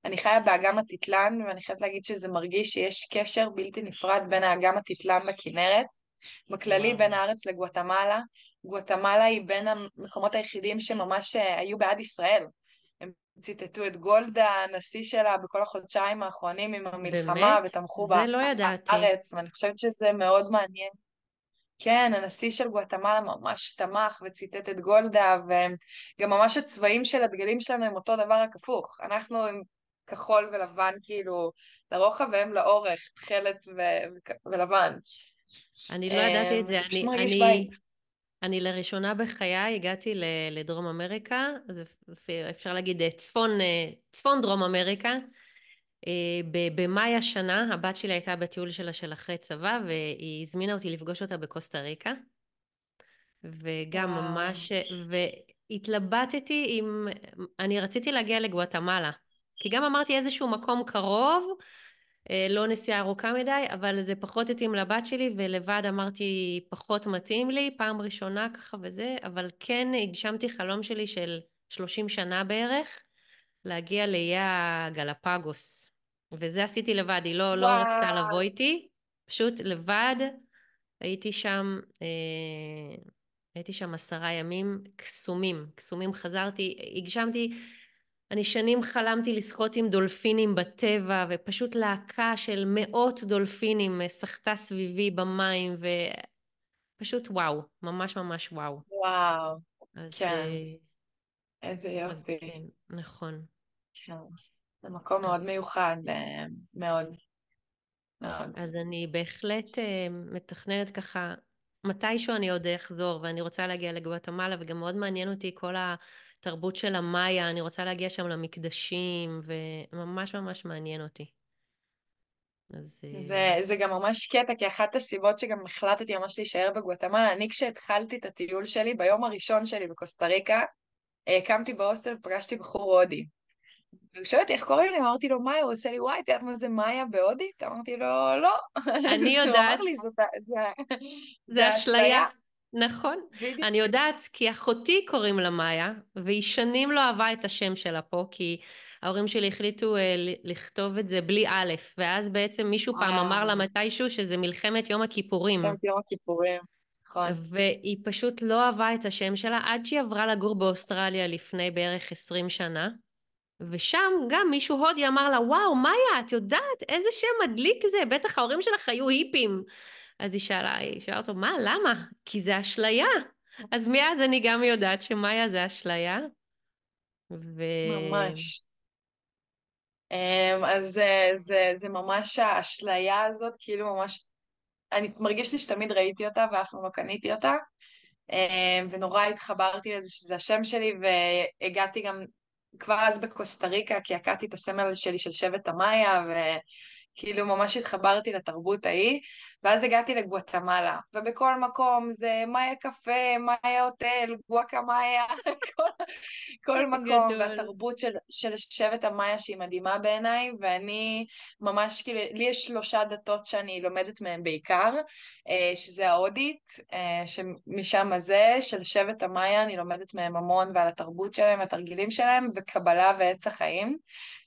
אני חיה באגם הטיטלן, ואני חייבת להגיד שזה מרגיש שיש קשר בלתי נפרד בין האגם הטיטלן לכנרת, בכללי. בין הארץ לגואטמלה. גואטמלה היא בין המקומות היחידים שממש אה, היו בעד ישראל. הם ציטטו את גולדה, הנשיא שלה, בכל החודשיים האחרונים עם המלחמה, באמת? ותמכו בארץ. זה לא ידעתי. ואני חושבת שזה מאוד מעניין. כן, הנשיא של גואטמלה ממש תמך וציטט את גולדה, וגם ממש הצבעים של הדגלים שלנו הם אותו דבר רק הפוך. אנחנו עם כחול ולבן כאילו לרוחב והם לאורך, תכלת ו- ולבן. אני לא ידעתי את זה, אני... אני... אני לראשונה בחיי הגעתי לדרום אמריקה, אז אפשר להגיד אה, צפון, צפון דרום אמריקה. במאי השנה הבת שלי הייתה בטיול שלה של אחרי צבא והיא הזמינה אותי לפגוש אותה בקוסטה ריקה. וגם וואו. ממש, והתלבטתי אם, אני רציתי להגיע לגואטמלה, כי גם אמרתי איזשהו מקום קרוב, אה, לא נסיעה ארוכה מדי, אבל זה פחות התאים לבת שלי, ולבד אמרתי פחות מתאים לי, פעם ראשונה ככה וזה, אבל כן הגשמתי חלום שלי של 30 שנה בערך, להגיע לאיי הגלפגוס. וזה עשיתי לבד, היא לא, לא רצתה לבוא איתי, פשוט לבד הייתי שם, אה, הייתי שם עשרה ימים קסומים, קסומים חזרתי, הגשמתי, אני שנים חלמתי לשחות עם דולפינים בטבע, ופשוט להקה של מאות דולפינים שחתה סביבי במים, ופשוט וואו, ממש ממש וואו. וואו, אז, כן. אה, איזה יופי. אז כן, נכון. כן, זה מקום אז... מאוד מיוחד, אה, מאוד. מאוד. אז אני בהחלט אה, מתכננת ככה מתישהו אני עוד אחזור, ואני רוצה להגיע לגואטמלה, וגם מאוד מעניין אותי כל התרבות של המאיה, אני רוצה להגיע שם למקדשים, וממש ממש מעניין אותי. אז... אה, זה, זה גם ממש קטע, כי אחת הסיבות שגם החלטתי ממש להישאר בגואטמלה, אני כשהתחלתי את הטיול שלי, ביום הראשון שלי בקוסטה ריקה, קמתי בהוסטל ופגשתי בחור הודי. והוא שואל אותי איך קוראים לי, אמרתי לו מאיה, הוא עושה לי וואי, את יודעת מה זה מאיה בהודית? אמרתי לו לא. אני יודעת. הוא אמר לי, זה אשליה. נכון. בדיוק. אני יודעת, כי אחותי קוראים לה מאיה, והיא שנים לא אהבה את השם שלה פה, כי ההורים שלי החליטו uh, לכתוב את זה בלי א', ואז בעצם מישהו פעם אמר לה מתישהו שזה מלחמת יום הכיפורים. מלחמת יום הכיפורים. נכון. והיא פשוט לא אהבה את השם שלה עד שהיא עברה לגור באוסטרליה לפני בערך 20 שנה. ושם גם מישהו הודי אמר לה, וואו, מאיה, את יודעת איזה שם מדליק זה? בטח ההורים שלך היו היפים. אז היא שאלה, היא שאלה אותו, מה, למה? כי זה אשליה. אז מאז אני גם יודעת שמאיה זה אשליה. ו... ממש. אמ, אז זה, זה, זה ממש האשליה הזאת, כאילו ממש, אני מרגיש לי שתמיד ראיתי אותה ואף פעם לא קניתי אותה, אמ, ונורא התחברתי לזה שזה השם שלי, והגעתי גם כבר אז בקוסטה ריקה, כי עקעתי את הסמל שלי של שבט המאיה, וכאילו ממש התחברתי לתרבות ההיא, ואז הגעתי לגואטמלה, ובכל מקום זה מאיה קפה, מאיה הוטל, גואקה מאיה, כל, כל מקום, גדול. והתרבות של, של שבט המאיה שהיא מדהימה בעיניי, ואני ממש, כאילו, לי יש שלושה דתות שאני לומדת מהן בעיקר, אה, שזה ההודית, אה, שמשם הזה, של שבט המאיה, אני לומדת מהם המון ועל התרבות שלהם, התרגילים שלהם, וקבלה ועץ החיים.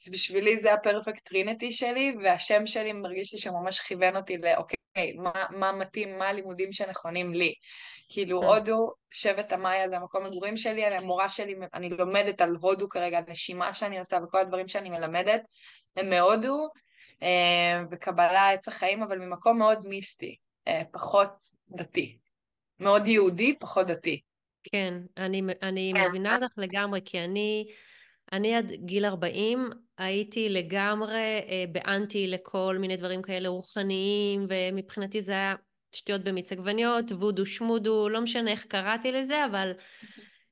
אז בשבילי זה הפרפקט טרינטי שלי, והשם שלי מרגיש לי שממש כיוון אותי לאוקיי. אוקיי, מה, מה מתאים, מה הלימודים שנכונים לי. כאילו כן. הודו, שבט המאיה זה המקום מגורים שלי, המורה שלי, אני לומדת על הודו כרגע, הנשימה שאני עושה וכל הדברים שאני מלמדת הם מהודו, אה, וקבלה עץ החיים, אבל ממקום מאוד מיסטי, אה, פחות דתי. מאוד יהודי, פחות דתי. כן, אני, אני כן. מבינה אותך לגמרי, כי אני, אני עד גיל 40 הייתי לגמרי אה, באנטי לכל מיני דברים כאלה רוחניים, ומבחינתי זה היה שטויות במיץ עגבניות, וודו שמודו, לא משנה איך קראתי לזה, אבל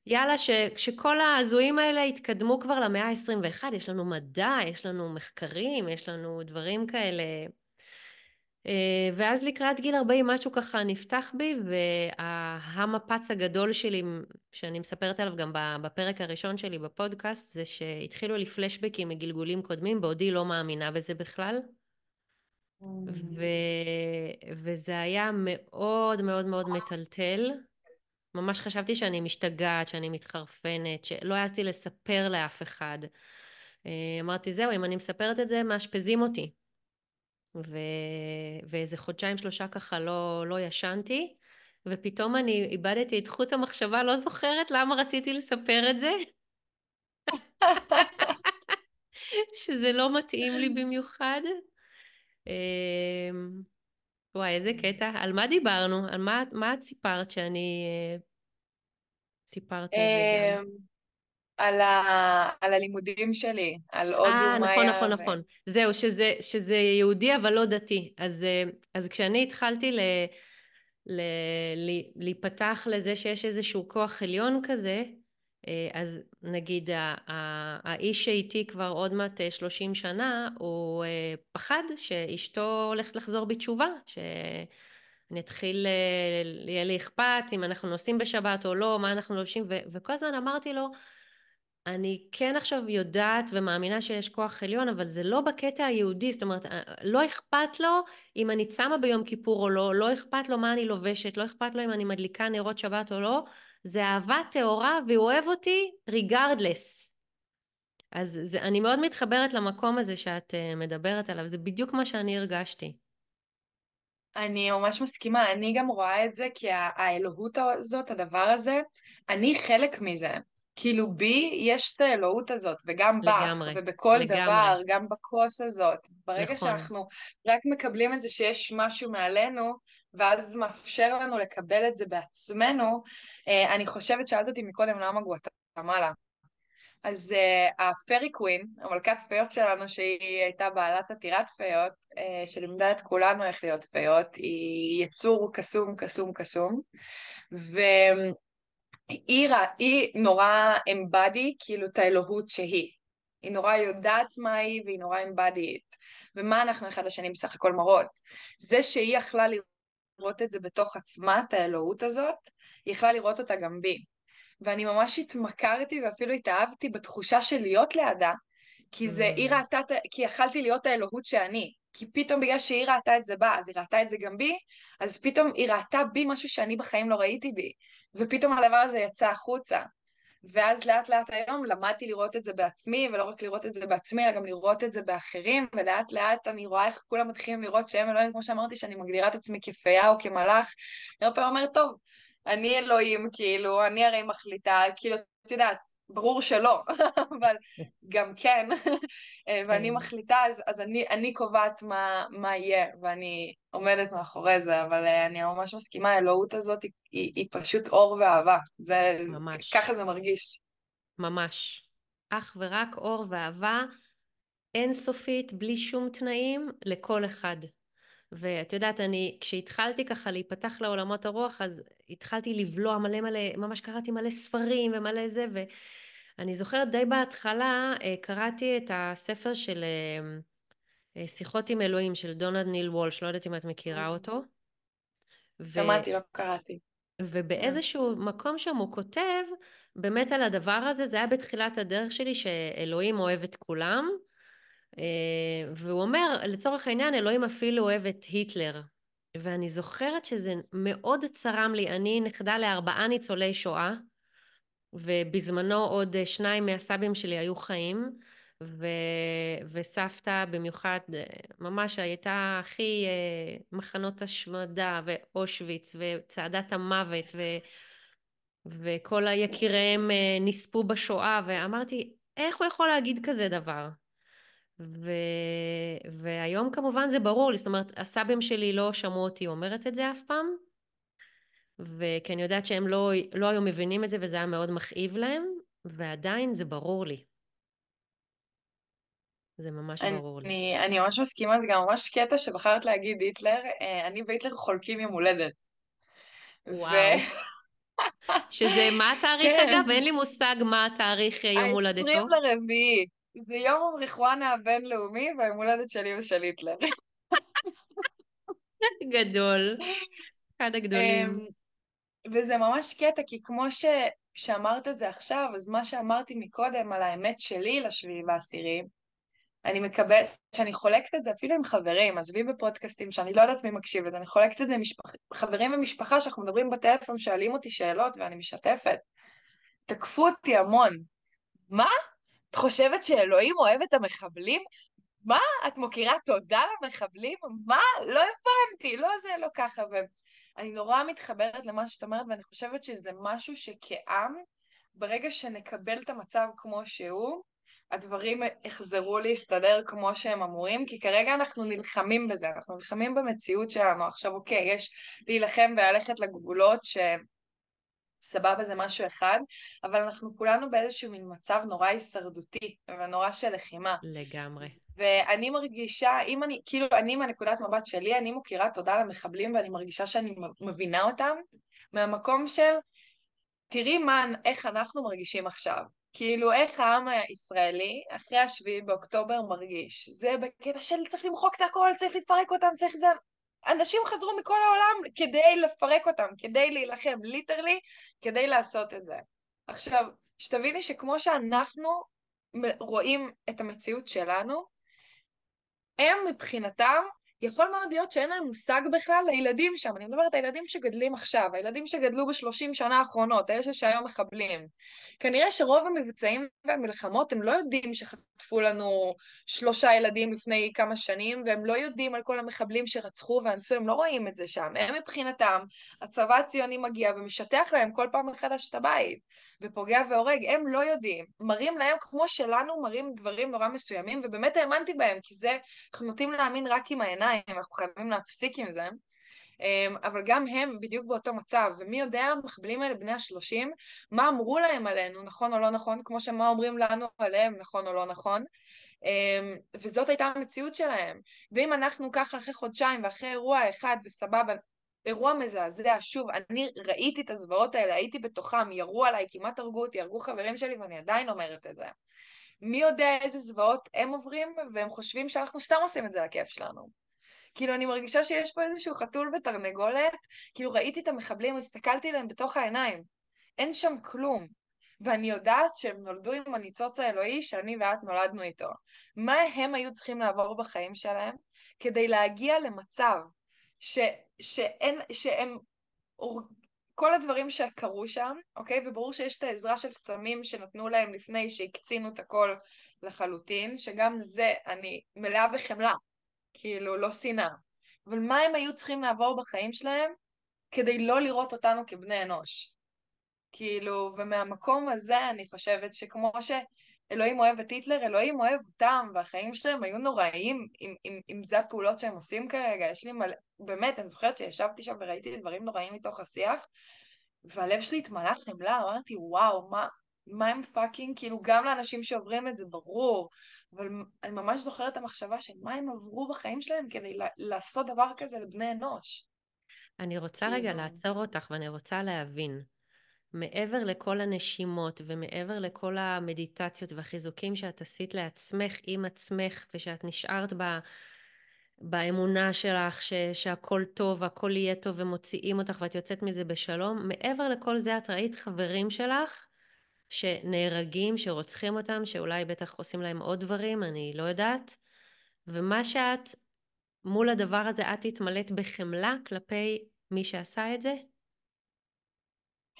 יאללה, ש, שכל ההזויים האלה התקדמו כבר למאה ה-21, יש לנו מדע, יש לנו מחקרים, יש לנו דברים כאלה. אה, ואז לקראת גיל 40 משהו ככה נפתח בי, והמפץ הגדול שלי, שאני מספרת עליו גם בפרק הראשון שלי בפודקאסט, זה שהתחילו לי פלשבקים מגלגולים קודמים, בעודי לא מאמינה בזה בכלל. ו... וזה היה מאוד מאוד מאוד מטלטל. ממש חשבתי שאני משתגעת, שאני מתחרפנת, שלא העזתי לספר לאף אחד. אה, אמרתי, זהו, אם אני מספרת את זה, מאשפזים אותי. ו... ואיזה חודשיים שלושה ככה לא, לא ישנתי, ופתאום אני איבדתי את חוט המחשבה, לא זוכרת למה רציתי לספר את זה. שזה לא מתאים לי במיוחד. אמ, וואי, איזה קטע. על מה דיברנו? על מה, מה את סיפרת שאני אה, סיפרתי על זה גם? על, ה... על הלימודים שלי, על הודו, מאיה. אה, נכון, נכון, ו... נכון. זהו, שזה, שזה יהודי אבל לא דתי. אז, אה, אז כשאני התחלתי ל... להיפתח לזה שיש איזשהו כוח עליון כזה, אה, אז נגיד האיש שאיתי כבר עוד מעט 30 אה, שנה, הוא פחד שאשתו הולכת לחזור בתשובה, שאני אתחיל, יהיה לי אכפת אם אנחנו נוסעים בשבת או לא, מה אנחנו לובשים, וכל הזמן אמרתי לו, אני כן עכשיו יודעת ומאמינה שיש כוח עליון, אבל זה לא בקטע היהודי, זאת אומרת, לא אכפת לו אם אני צמה ביום כיפור או לא, לא אכפת לו מה אני לובשת, לא אכפת לו אם אני מדליקה נרות שבת או לא, זה אהבה טהורה והוא אוהב אותי ריגרדלס. אז זה, אני מאוד מתחברת למקום הזה שאת uh, מדברת עליו, זה בדיוק מה שאני הרגשתי. אני ממש מסכימה, אני גם רואה את זה כי האלוהות הזאת, הדבר הזה, אני חלק מזה. כאילו בי יש את האלוהות הזאת, וגם לגמרי, בך, ובכל לגמרי. דבר, גם בכוס הזאת. ברגע נכון. שאנחנו רק מקבלים את זה שיש משהו מעלינו, ואז מאפשר לנו לקבל את זה בעצמנו, אה, אני חושבת, שאלת אותי מקודם למה גואטמלה. אז uh, הפרי קווין, המלכת פיות שלנו, שהיא הייתה בעלת עתירת פיות, uh, שלימדה את כולנו איך להיות פיות, היא יצור קסום, קסום, קסום, והיא היא נורא אמבדי, כאילו, את האלוהות שהיא. היא נורא יודעת מה היא, והיא נורא אמבדית. ומה אנחנו אחד לשני בסך הכל מראות. זה שהיא יכלה לראות את זה בתוך עצמה, את האלוהות הזאת, היא יכלה לראות אותה גם בי. ואני ממש התמכרתי ואפילו התאהבתי בתחושה של להיות לידה, כי זה, mm. היא ראתה, כי יכלתי להיות האלוהות שאני. כי פתאום בגלל שהיא ראתה את זה בה, אז היא ראתה את זה גם בי, אז פתאום היא ראתה בי משהו שאני בחיים לא ראיתי בי. ופתאום הדבר הזה יצא החוצה. ואז לאט לאט היום למדתי לראות את זה בעצמי, ולא רק לראות את זה בעצמי, אלא גם לראות את זה באחרים, ולאט לאט אני רואה איך כולם מתחילים לראות שהם אלוהים, כמו שאמרתי, שאני מגדירה את עצמי כפיה או כמלאך, אני הרבה פעמים אומרת, טוב, אני אלוהים, כאילו, אני הרי מחליטה, כאילו, את יודעת, ברור שלא, אבל גם כן, ואני כן. מחליטה, אז, אז אני, אני קובעת מה, מה יהיה, ואני עומדת מאחורי זה, אבל אה, אני ממש מסכימה, האלוהות הזאת היא, היא, היא פשוט אור ואהבה, זה, ממש. ככה זה מרגיש. ממש. אך ורק אור ואהבה אינסופית, בלי שום תנאים, לכל אחד. ואת יודעת, אני, כשהתחלתי ככה להיפתח לעולמות הרוח, אז התחלתי לבלוע מלא מלא, ממש קראתי מלא ספרים ומלא זה, ואני זוכרת די בהתחלה, אה, קראתי את הספר של אה, אה, שיחות עם אלוהים, של דונלד ניל וולש, לא יודעת אם את מכירה אותו. שמעתי, ו... לא קראתי. ובאיזשהו מקום שם הוא כותב באמת על הדבר הזה, זה היה בתחילת הדרך שלי, שאלוהים אוהב את כולם, והוא אומר, לצורך העניין, אלוהים אפילו אוהב את היטלר. ואני זוכרת שזה מאוד צרם לי, אני נכדה לארבעה ניצולי שואה, ובזמנו עוד שניים מהסבים שלי היו חיים, ו... וסבתא במיוחד, ממש הייתה הכי אה, מחנות השמדה ואושוויץ וצעדת המוות ו... וכל היקיריהם אה, נספו בשואה ואמרתי איך הוא יכול להגיד כזה דבר ו... והיום כמובן זה ברור לי, זאת אומרת, הסבים שלי לא שמעו אותי אומרת את זה אף פעם, וכי אני יודעת שהם לא, לא היו מבינים את זה וזה היה מאוד מכאיב להם, ועדיין זה ברור לי. זה ממש אני, ברור לי. אני ממש מסכימה, זה גם ממש קטע שבחרת להגיד היטלר, אה, אני והיטלר חולקים יום הולדת. וואו. שזה, מה התאריך כן. אגב? אין לי מושג מה התאריך יום הולדתו. ה-20 לרביעי. זה יום המריחואנה הבינלאומי והיום הולדת שלי ושל היטלר. גדול. אחד הגדולים. אמ, וזה ממש קטע, כי כמו ש... שאמרת את זה עכשיו, אז מה שאמרתי מקודם על האמת שלי לשביעי ועשירי, אני מקבלת, שאני חולקת את זה אפילו עם חברים, עזבי בפודקאסטים שאני לא יודעת מי מקשיב לזה, אני חולקת את זה עם משפח... חברים ומשפחה שאנחנו מדברים בטלפון, שואלים אותי שאלות ואני משתפת. תקפו אותי המון. מה? את חושבת שאלוהים אוהב את המחבלים? מה? את מוקירה תודה למחבלים? מה? לא הבנתי, לא זה, לא ככה. ואני נורא מתחברת למה שאת אומרת, ואני חושבת שזה משהו שכעם, ברגע שנקבל את המצב כמו שהוא, הדברים יחזרו להסתדר כמו שהם אמורים, כי כרגע אנחנו נלחמים בזה, אנחנו נלחמים במציאות שלנו. עכשיו, אוקיי, יש להילחם וללכת לגבולות ש... סבבה זה משהו אחד, אבל אנחנו כולנו באיזשהו מין מצב נורא הישרדותי ונורא של לחימה. לגמרי. ואני מרגישה, אם אני, כאילו אני מהנקודת מבט שלי, אני מוקירה תודה למחבלים ואני מרגישה שאני מבינה אותם מהמקום של, תראי מה, איך אנחנו מרגישים עכשיו. כאילו, איך העם הישראלי, אחרי השביעי באוקטובר, מרגיש. זה בקטע של צריך למחוק את הכל, צריך לפרק אותם, צריך זה... אנשים חזרו מכל העולם כדי לפרק אותם, כדי להילחם, ליטרלי, כדי לעשות את זה. עכשיו, שתביני שכמו שאנחנו רואים את המציאות שלנו, הם מבחינתם יכול מאוד להיות שאין להם מושג בכלל לילדים שם, אני מדברת על הילדים שגדלים עכשיו, הילדים שגדלו בשלושים שנה האחרונות, אלה שהיום מחבלים. כנראה שרוב המבצעים והמלחמות הם לא יודעים שחטפו לנו שלושה ילדים לפני כמה שנים, והם לא יודעים על כל המחבלים שרצחו ואנסו, הם לא רואים את זה שם. הם מבחינתם, הצבא הציוני מגיע ומשטח להם כל פעם מחדש את הבית, ופוגע והורג, הם לא יודעים. מראים להם כמו שלנו מראים דברים נורא מסוימים, ובאמת האמנתי בהם, כי זה, אנחנו נוטים להאמין רק עם העיניים. שנתיים, אנחנו חייבים להפסיק עם זה. אמ, אבל גם הם בדיוק באותו מצב, ומי יודע, המחבלים האלה בני השלושים, מה אמרו להם עלינו, נכון או לא נכון, כמו שמה אומרים לנו עליהם, נכון או לא נכון, אמ, וזאת הייתה המציאות שלהם. ואם אנחנו ככה אחרי חודשיים ואחרי אירוע אחד וסבבה, אירוע מזעזע, שוב, אני ראיתי את הזוועות האלה, הייתי בתוכם, ירו עליי, כמעט הרגו אותי, הרגו חברים שלי ואני עדיין אומרת את זה. מי יודע איזה זוועות הם עוברים, והם חושבים שאנחנו סתם עושים את זה לכיף שלנו. כאילו, אני מרגישה שיש פה איזשהו חתול ותרנגולת, כאילו ראיתי את המחבלים, הסתכלתי להם בתוך העיניים. אין שם כלום. ואני יודעת שהם נולדו עם הניצוץ האלוהי שאני ואת נולדנו איתו. מה הם היו צריכים לעבור בחיים שלהם כדי להגיע למצב ש, שאין, שהם, כל הדברים שקרו שם, אוקיי? וברור שיש את העזרה של סמים שנתנו להם לפני שהקצינו את הכל לחלוטין, שגם זה, אני מלאה בחמלה. כאילו, לא שנאה. אבל מה הם היו צריכים לעבור בחיים שלהם כדי לא לראות אותנו כבני אנוש? כאילו, ומהמקום הזה אני חושבת שכמו שאלוהים אוהב את היטלר, אלוהים אוהב אותם, והחיים שלהם היו נוראים אם, אם, אם זה הפעולות שהם עושים כרגע. יש לי מלא, באמת, אני זוכרת שישבתי שם וראיתי דברים נוראים מתוך השיח, והלב שלי התמלא חמלה, אמרתי, וואו, מה, מה הם fucking, כאילו גם לאנשים שעוברים את זה ברור, אבל אני ממש זוכרת את המחשבה של מה הם עברו בחיים שלהם כדי לעשות דבר כזה לבני אנוש. אני רוצה כאילו... רגע לעצור אותך ואני רוצה להבין. מעבר לכל הנשימות ומעבר לכל המדיטציות והחיזוקים שאת עשית לעצמך עם עצמך ושאת נשארת ב... באמונה שלך ש, שהכל טוב והכל יהיה טוב ומוציאים אותך ואת יוצאת מזה בשלום, מעבר לכל זה את ראית חברים שלך שנהרגים, שרוצחים אותם, שאולי בטח עושים להם עוד דברים, אני לא יודעת. ומה שאת, מול הדבר הזה, את התמלאת בחמלה כלפי מי שעשה את זה?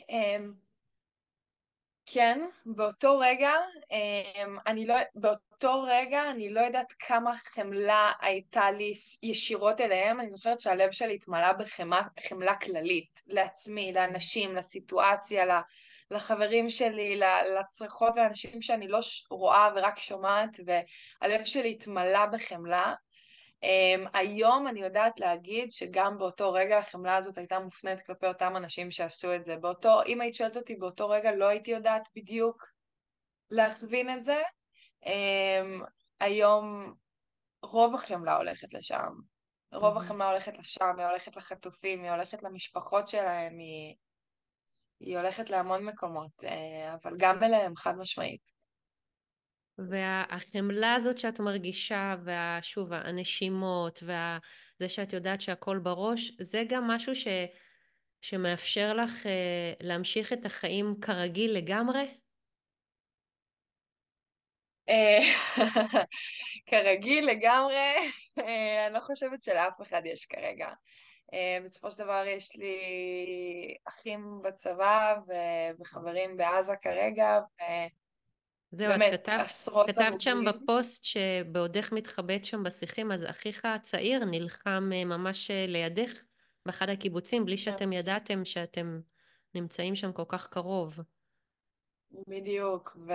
אמ, כן, באותו רגע, אמ, אני לא, באותו רגע אני לא יודעת כמה חמלה הייתה לי ישירות אליהם, אני זוכרת שהלב שלי התמלא בחמלה כללית, לעצמי, לאנשים, לסיטואציה, לחברים שלי, לצריכות ואנשים שאני לא רואה ורק שומעת, והלב שלי התמלא בחמלה. Um, היום אני יודעת להגיד שגם באותו רגע החמלה הזאת הייתה מופנית כלפי אותם אנשים שעשו את זה. באותו, אם היית שואלת אותי באותו רגע, לא הייתי יודעת בדיוק להכווין את זה. Um, היום רוב החמלה הולכת לשם. רוב החמלה הולכת לשם, היא הולכת לחטופים, היא הולכת למשפחות שלהם, היא... היא הולכת להמון מקומות, אה, אבל גם אליהם חד משמעית. והחמלה הזאת שאת מרגישה, ושוב, הנשימות, וזה שאת יודעת שהכל בראש, זה גם משהו ש, שמאפשר לך אה, להמשיך את החיים כרגיל לגמרי? אה, כרגיל לגמרי, אני לא חושבת שלאף אחד יש כרגע. אה, בסופו של דבר יש לי אחים בצבא וחברים בעזה כרגע, זהו, את כתבת, כתבת שם בפוסט שבעודך מתחבאת שם בשיחים, אז אחיך הצעיר נלחם אה, ממש אה, לידך באחד הקיבוצים, בלי כן. שאתם ידעתם שאתם נמצאים שם כל כך קרוב. בדיוק, ו...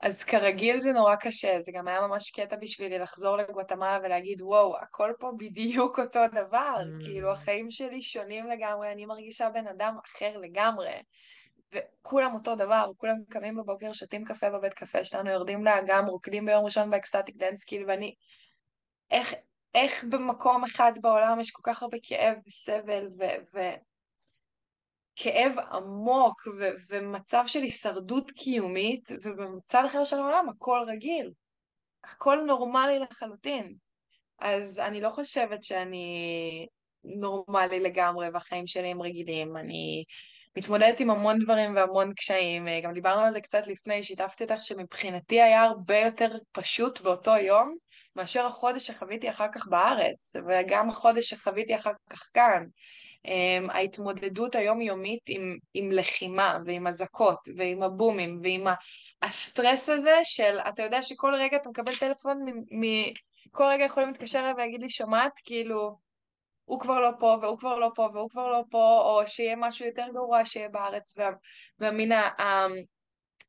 אז כרגיל זה נורא קשה, זה גם היה ממש קטע בשבילי לחזור לגואטמלה ולהגיד, וואו, הכל פה בדיוק אותו דבר, mm. כאילו החיים שלי שונים לגמרי, אני מרגישה בן אדם אחר לגמרי. וכולם אותו דבר, כולם קמים בבוקר, שותים קפה בבית קפה שלנו, יורדים לאגם, רוקדים ביום ראשון ב ecstatic dance, כאילו, ואני... איך, איך במקום אחד בעולם יש כל כך הרבה כאב וסבל ו... כאב עמוק ו- ומצב של הישרדות קיומית, ובמצד אחר של העולם הכל רגיל. הכל נורמלי לחלוטין. אז אני לא חושבת שאני נורמלי לגמרי והחיים שלי הם רגילים. אני מתמודדת עם המון דברים והמון קשיים. גם דיברנו על זה קצת לפני, שיתפתי אותך שמבחינתי היה הרבה יותר פשוט באותו יום מאשר החודש שחוויתי אחר כך בארץ, וגם החודש שחוויתי אחר כך כאן. Um, ההתמודדות היומיומית עם, עם לחימה ועם אזעקות ועם הבומים ועם הסטרס הזה של, אתה יודע שכל רגע אתה מקבל טלפון, מ, מ, כל רגע יכולים להתקשר אליי ולהגיד לי, שמעת, כאילו, הוא כבר לא פה והוא כבר לא פה והוא כבר לא פה, או שיהיה משהו יותר גרוע שיהיה בארץ, וה, והמין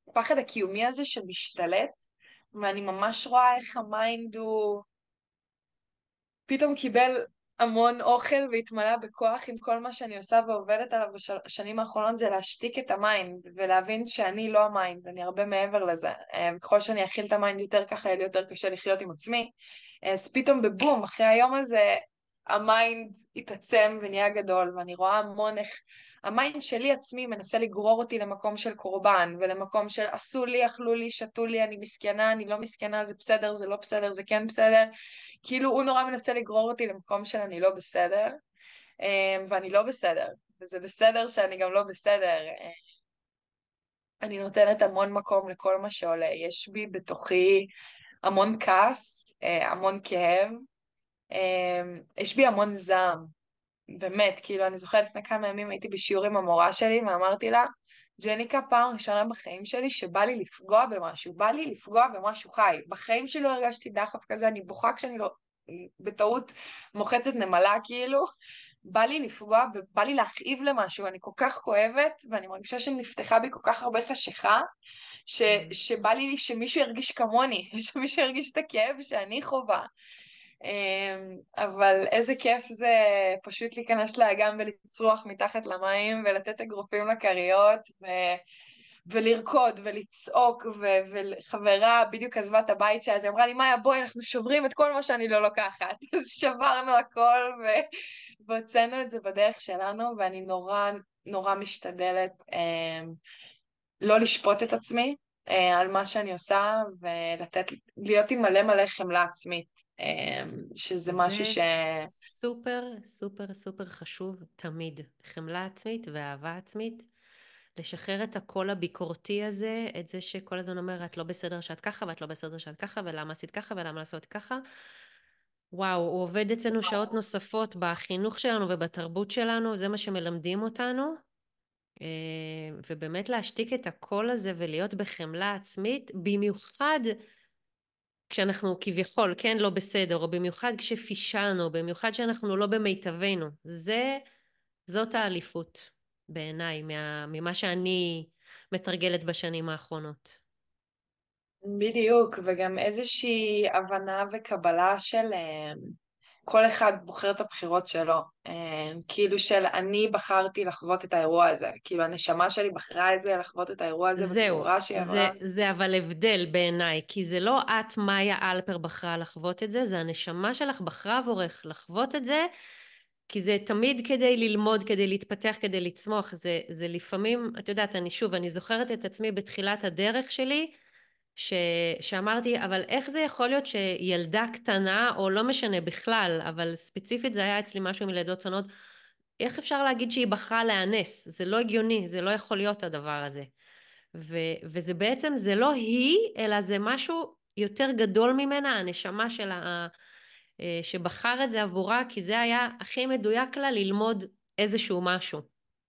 הפחד הקיומי הזה שמשתלט, ואני ממש רואה איך ה mind הוא פתאום קיבל המון אוכל והתמלא בכוח עם כל מה שאני עושה ועובדת עליו בשנים האחרונות זה להשתיק את ה mind ולהבין שאני לא ה mind ואני הרבה מעבר לזה. אה, ככל שאני אכיל את ה mind יותר ככה יהיה לי יותר קשה לחיות עם עצמי. אז פתאום בבום, אחרי היום הזה ה mind התעצם ונהיה גדול ואני רואה המון איך ה mind שלי עצמי מנסה לגרור אותי למקום של קורבן ולמקום של עשו לי, אכלו לי, שתו לי, אני מסכנה, אני לא מסכנה, זה בסדר, זה לא בסדר, זה כן בסדר. כאילו הוא נורא מנסה לגרור אותי למקום של אני לא בסדר, אמ, ואני לא בסדר, וזה בסדר שאני גם לא בסדר. אני נותנת המון מקום לכל מה שעולה. יש בי בתוכי המון כעס, אה, המון כאב, אמ, יש בי המון זעם. באמת, כאילו, אני זוכרת לפני כמה ימים הייתי בשיעור עם המורה שלי ואמרתי לה, ג'ניקה, פעם ראשונה בחיים שלי שבא לי לפגוע במשהו, בא לי לפגוע במשהו חי. בחיים שלי לא הרגשתי דחף כזה, אני בוכה כשאני לא... בטעות מוחצת נמלה כאילו, בא לי לפגוע, בא לי להכאיב למשהו, אני כל כך כואבת, ואני מרגישה שנפתחה בי כל כך הרבה חשיכה, ש, mm. שבא לי שמישהו ירגיש כמוני, שמישהו ירגיש את הכאב שאני חווה. אמ, אבל איזה כיף זה פשוט להיכנס לאגם ולצרוח מתחת למים ולתת אגרופים לכריות ו... ולרקוד ולצעוק, ו- וחברה בדיוק עזבה את הבית שלה, אז היא אמרה לי, מאיה, בואי, אנחנו שוברים את כל מה שאני לא לוקחת. אז שברנו הכל ו- והוצאנו את זה בדרך שלנו, ואני נורא נורא משתדלת אה, לא לשפוט את עצמי, על מה שאני עושה ולתת, להיות עם מלא מלא חמלה עצמית, אה, שזה משהו ש... סופר סופר סופר חשוב תמיד, חמלה עצמית ואהבה עצמית. לשחרר את הקול הביקורתי הזה, את זה שכל הזמן אומר, את לא בסדר שאת ככה, ואת לא בסדר שאת ככה, ולמה עשית ככה, ולמה לעשות ככה. וואו, הוא עובד אצלנו שעות נוספות בחינוך שלנו ובתרבות שלנו, זה מה שמלמדים אותנו, אה, ובאמת להשתיק את הקול הזה ולהיות בחמלה עצמית, במיוחד כשאנחנו כביכול, כן, לא בסדר, או במיוחד כשפישלנו, במיוחד שאנחנו לא במיטבנו. זה, זאת האליפות בעיניי, ממה שאני מתרגלת בשנים האחרונות. בדיוק, וגם איזושהי הבנה וקבלה של אה, כל אחד בוחר את הבחירות שלו. אה, כאילו של אני בחרתי לחוות את האירוע הזה. כאילו הנשמה שלי בחרה את זה, לחוות את האירוע הזה זהו, בצורה שהיא אמרה. זה, זה אבל הבדל בעיניי, כי זה לא את, מאיה אלפר, בחרה לחוות את זה, זה הנשמה שלך בחרה עבורך לחוות את זה, כי זה תמיד כדי ללמוד, כדי להתפתח, כדי לצמוח. זה, זה לפעמים, את יודעת, אני שוב, אני זוכרת את עצמי בתחילת הדרך שלי, ש, שאמרתי, אבל איך זה יכול להיות שילדה קטנה, או לא משנה בכלל, אבל ספציפית זה היה אצלי משהו מלידות שונות, איך אפשר להגיד שהיא בחרה להיאנס? זה לא הגיוני, זה לא יכול להיות הדבר הזה. ו, וזה בעצם, זה לא היא, אלא זה משהו יותר גדול ממנה, הנשמה של ה... אה, שבחר את זה עבורה, כי זה היה הכי מדויק לה ללמוד איזשהו משהו,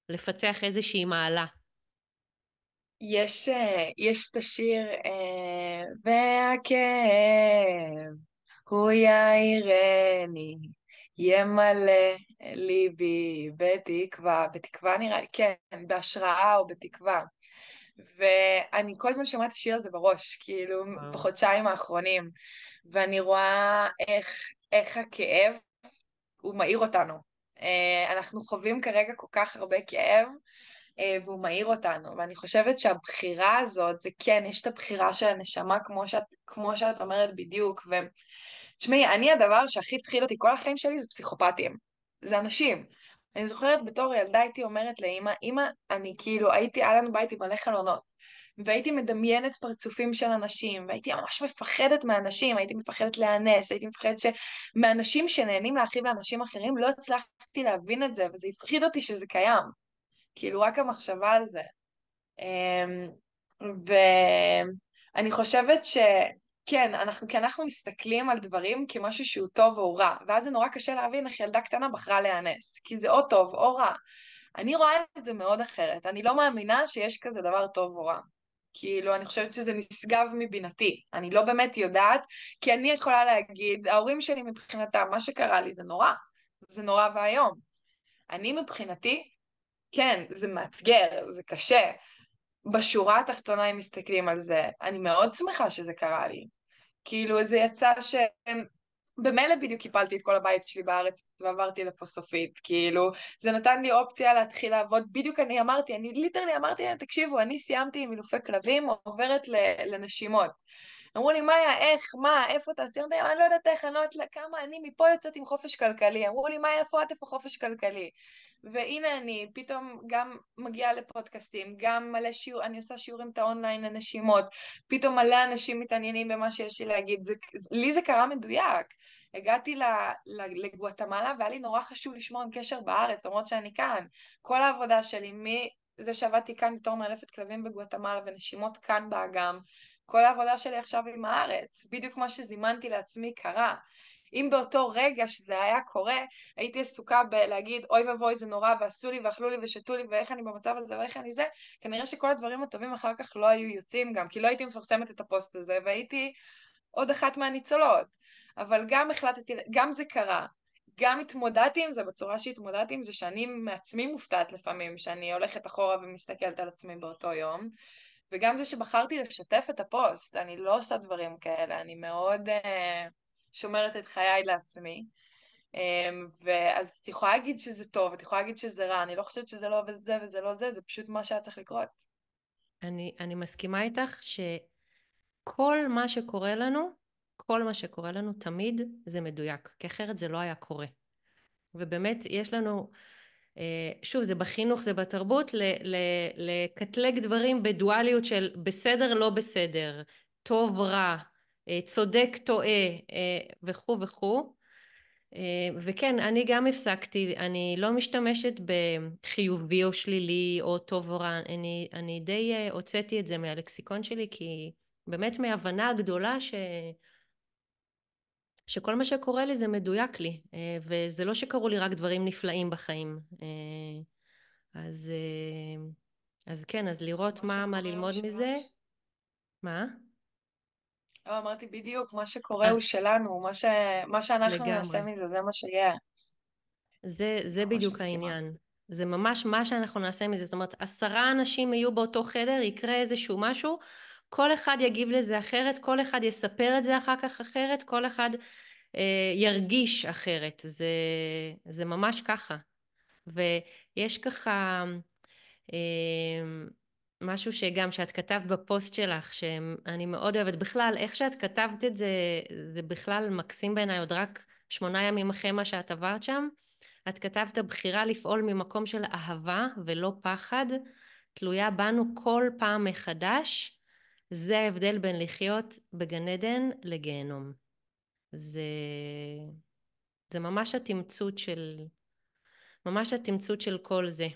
לפתח איזושהי מעלה. יש, אה, יש את השיר, אה, והכאב הוא יאירני, ימלא ליבי בתקווה, בתקווה נראה לי, כן, בהשראה או בתקווה. ואני כל הזמן שומעת את השיר הזה בראש, כאילו, בחודשיים האחרונים, ואני רואה איך, איך הכאב, הוא מאיר אותנו. אה, אנחנו חווים כרגע כל כך הרבה כאב, והוא מאיר אותנו, ואני חושבת שהבחירה הזאת, זה כן, יש את הבחירה של הנשמה כמו שאת, כמו שאת אומרת בדיוק, ותשמעי, אני הדבר שהכי הפחיד אותי כל החיים שלי זה פסיכופטים, זה אנשים. אני זוכרת בתור ילדה הייתי אומרת לאמא, אמא, אני כאילו, הייתי, היה לנו בית עם מלא חלונות, והייתי מדמיינת פרצופים של אנשים, והייתי ממש מפחדת מאנשים, הייתי מפחדת להיאנס, הייתי מפחדת שמאנשים שנהנים להכאיב לאנשים אחרים, לא הצלחתי להבין את זה, וזה הפחיד אותי שזה קיים. כאילו, רק המחשבה על זה. אמ, ואני חושבת ש... כן, אנחנו, כי אנחנו מסתכלים על דברים כמשהו שהוא טוב או רע, ואז זה נורא קשה להבין איך ילדה קטנה בחרה להיאנס, כי זה או טוב או רע. אני רואה את זה מאוד אחרת, אני לא מאמינה שיש כזה דבר טוב או רע. כאילו, אני חושבת שזה נשגב מבינתי. אני לא באמת יודעת, כי אני יכולה להגיד, ההורים שלי מבחינתם, מה שקרה לי זה נורא, זה נורא ואיום. אני מבחינתי, כן, זה מאתגר, זה קשה. בשורה התחתונה, אם מסתכלים על זה, אני מאוד שמחה שזה קרה לי. כאילו, זה יצא שהם במילא בדיוק קיפלתי את כל הבית שלי בארץ ועברתי לפה סופית, כאילו, זה נתן לי אופציה להתחיל לעבוד, בדיוק אני אמרתי, אני literally אמרתי להם, תקשיבו, אני סיימתי עם אילופי כלבים, עוברת לנשימות. אמרו לי, מאיה, איך, מה, איפה תעשי? אמרתי אני לא יודעת איך, אני לא יודעת כמה, אני מפה יוצאת עם חופש כלכלי. אמרו לי, מאיה, איפה את, איפה חופש כלכלי? והנה אני פתאום גם מגיעה לפודקאסטים, גם מלא שיעור, אני עושה שיעורים את האונליין לנשימות, פתאום מלא אנשים מתעניינים במה שיש לי להגיד, זה, לי זה קרה מדויק. הגעתי לגואטמלה והיה לי נורא חשוב לשמור עם קשר בארץ, למרות שאני כאן. כל העבודה שלי, מזה שעבדתי כאן בתור מאלפת כלבים בגואטמלה ונשימות כאן באגם, כל העבודה שלי עכשיו עם הארץ, בדיוק מה שזימנתי לעצמי קרה. אם באותו רגע שזה היה קורה, הייתי עסוקה בלהגיד אוי ואבוי זה נורא ועשו לי ואכלו לי ושתו לי ואיך אני במצב הזה ואיך אני זה, כנראה שכל הדברים הטובים אחר כך לא היו יוצאים גם, כי לא הייתי מפרסמת את הפוסט הזה והייתי עוד אחת מהניצולות. אבל גם החלטתי, גם זה קרה, גם התמודדתי עם זה בצורה שהתמודדתי עם זה, שאני מעצמי מופתעת לפעמים, שאני הולכת אחורה ומסתכלת על עצמי באותו יום, וגם זה שבחרתי לשתף את הפוסט, אני לא עושה דברים כאלה, אני מאוד uh, שומרת את חיי לעצמי. Um, ואז את יכולה להגיד שזה טוב, את יכולה להגיד שזה רע, אני לא חושבת שזה לא וזה וזה לא זה, זה פשוט מה שהיה צריך לקרות. אני, אני מסכימה איתך שכל מה שקורה לנו, כל מה שקורה לנו תמיד זה מדויק, כי אחרת זה לא היה קורה. ובאמת יש לנו, אה, שוב זה בחינוך זה בתרבות, לקטלג דברים בדואליות של בסדר לא בסדר, טוב רע, צודק טועה אה, וכו' וכו'. וכן, אני גם הפסקתי, אני לא משתמשת בחיובי או שלילי או טוב או רע, אני, אני די הוצאתי את זה מהלקסיקון שלי כי באמת מהבנה הגדולה ש... שכל מה שקורה לי זה מדויק לי, אה, וזה לא שקרו לי רק דברים נפלאים בחיים. אה, אז, אה, אז כן, אז לראות מה, מה ללמוד. מזה. מה? לא, אמרתי בדיוק, מה שקורה הוא שלנו, מה, ש... מה שאנחנו לגמרי. נעשה מזה, זה מה שיהיה. זה, זה בדיוק מסכימה. העניין. זה ממש מה שאנחנו נעשה מזה. זאת אומרת, עשרה אנשים יהיו באותו חדר, יקרה איזשהו משהו, כל אחד יגיב לזה אחרת, כל אחד יספר את זה אחר כך אחרת, כל אחד אה, ירגיש אחרת, זה, זה ממש ככה. ויש ככה אה, משהו שגם שאת כתבת בפוסט שלך, שאני מאוד אוהבת בכלל, איך שאת כתבת את זה, זה בכלל מקסים בעיניי, עוד רק שמונה ימים אחרי מה שאת עברת שם. את כתבת הבחירה לפעול ממקום של אהבה ולא פחד, תלויה בנו כל פעם מחדש, זה ההבדל בין לחיות בגן עדן לגיהנום. זה, זה ממש התמצות של, ממש התמצות של כל זה.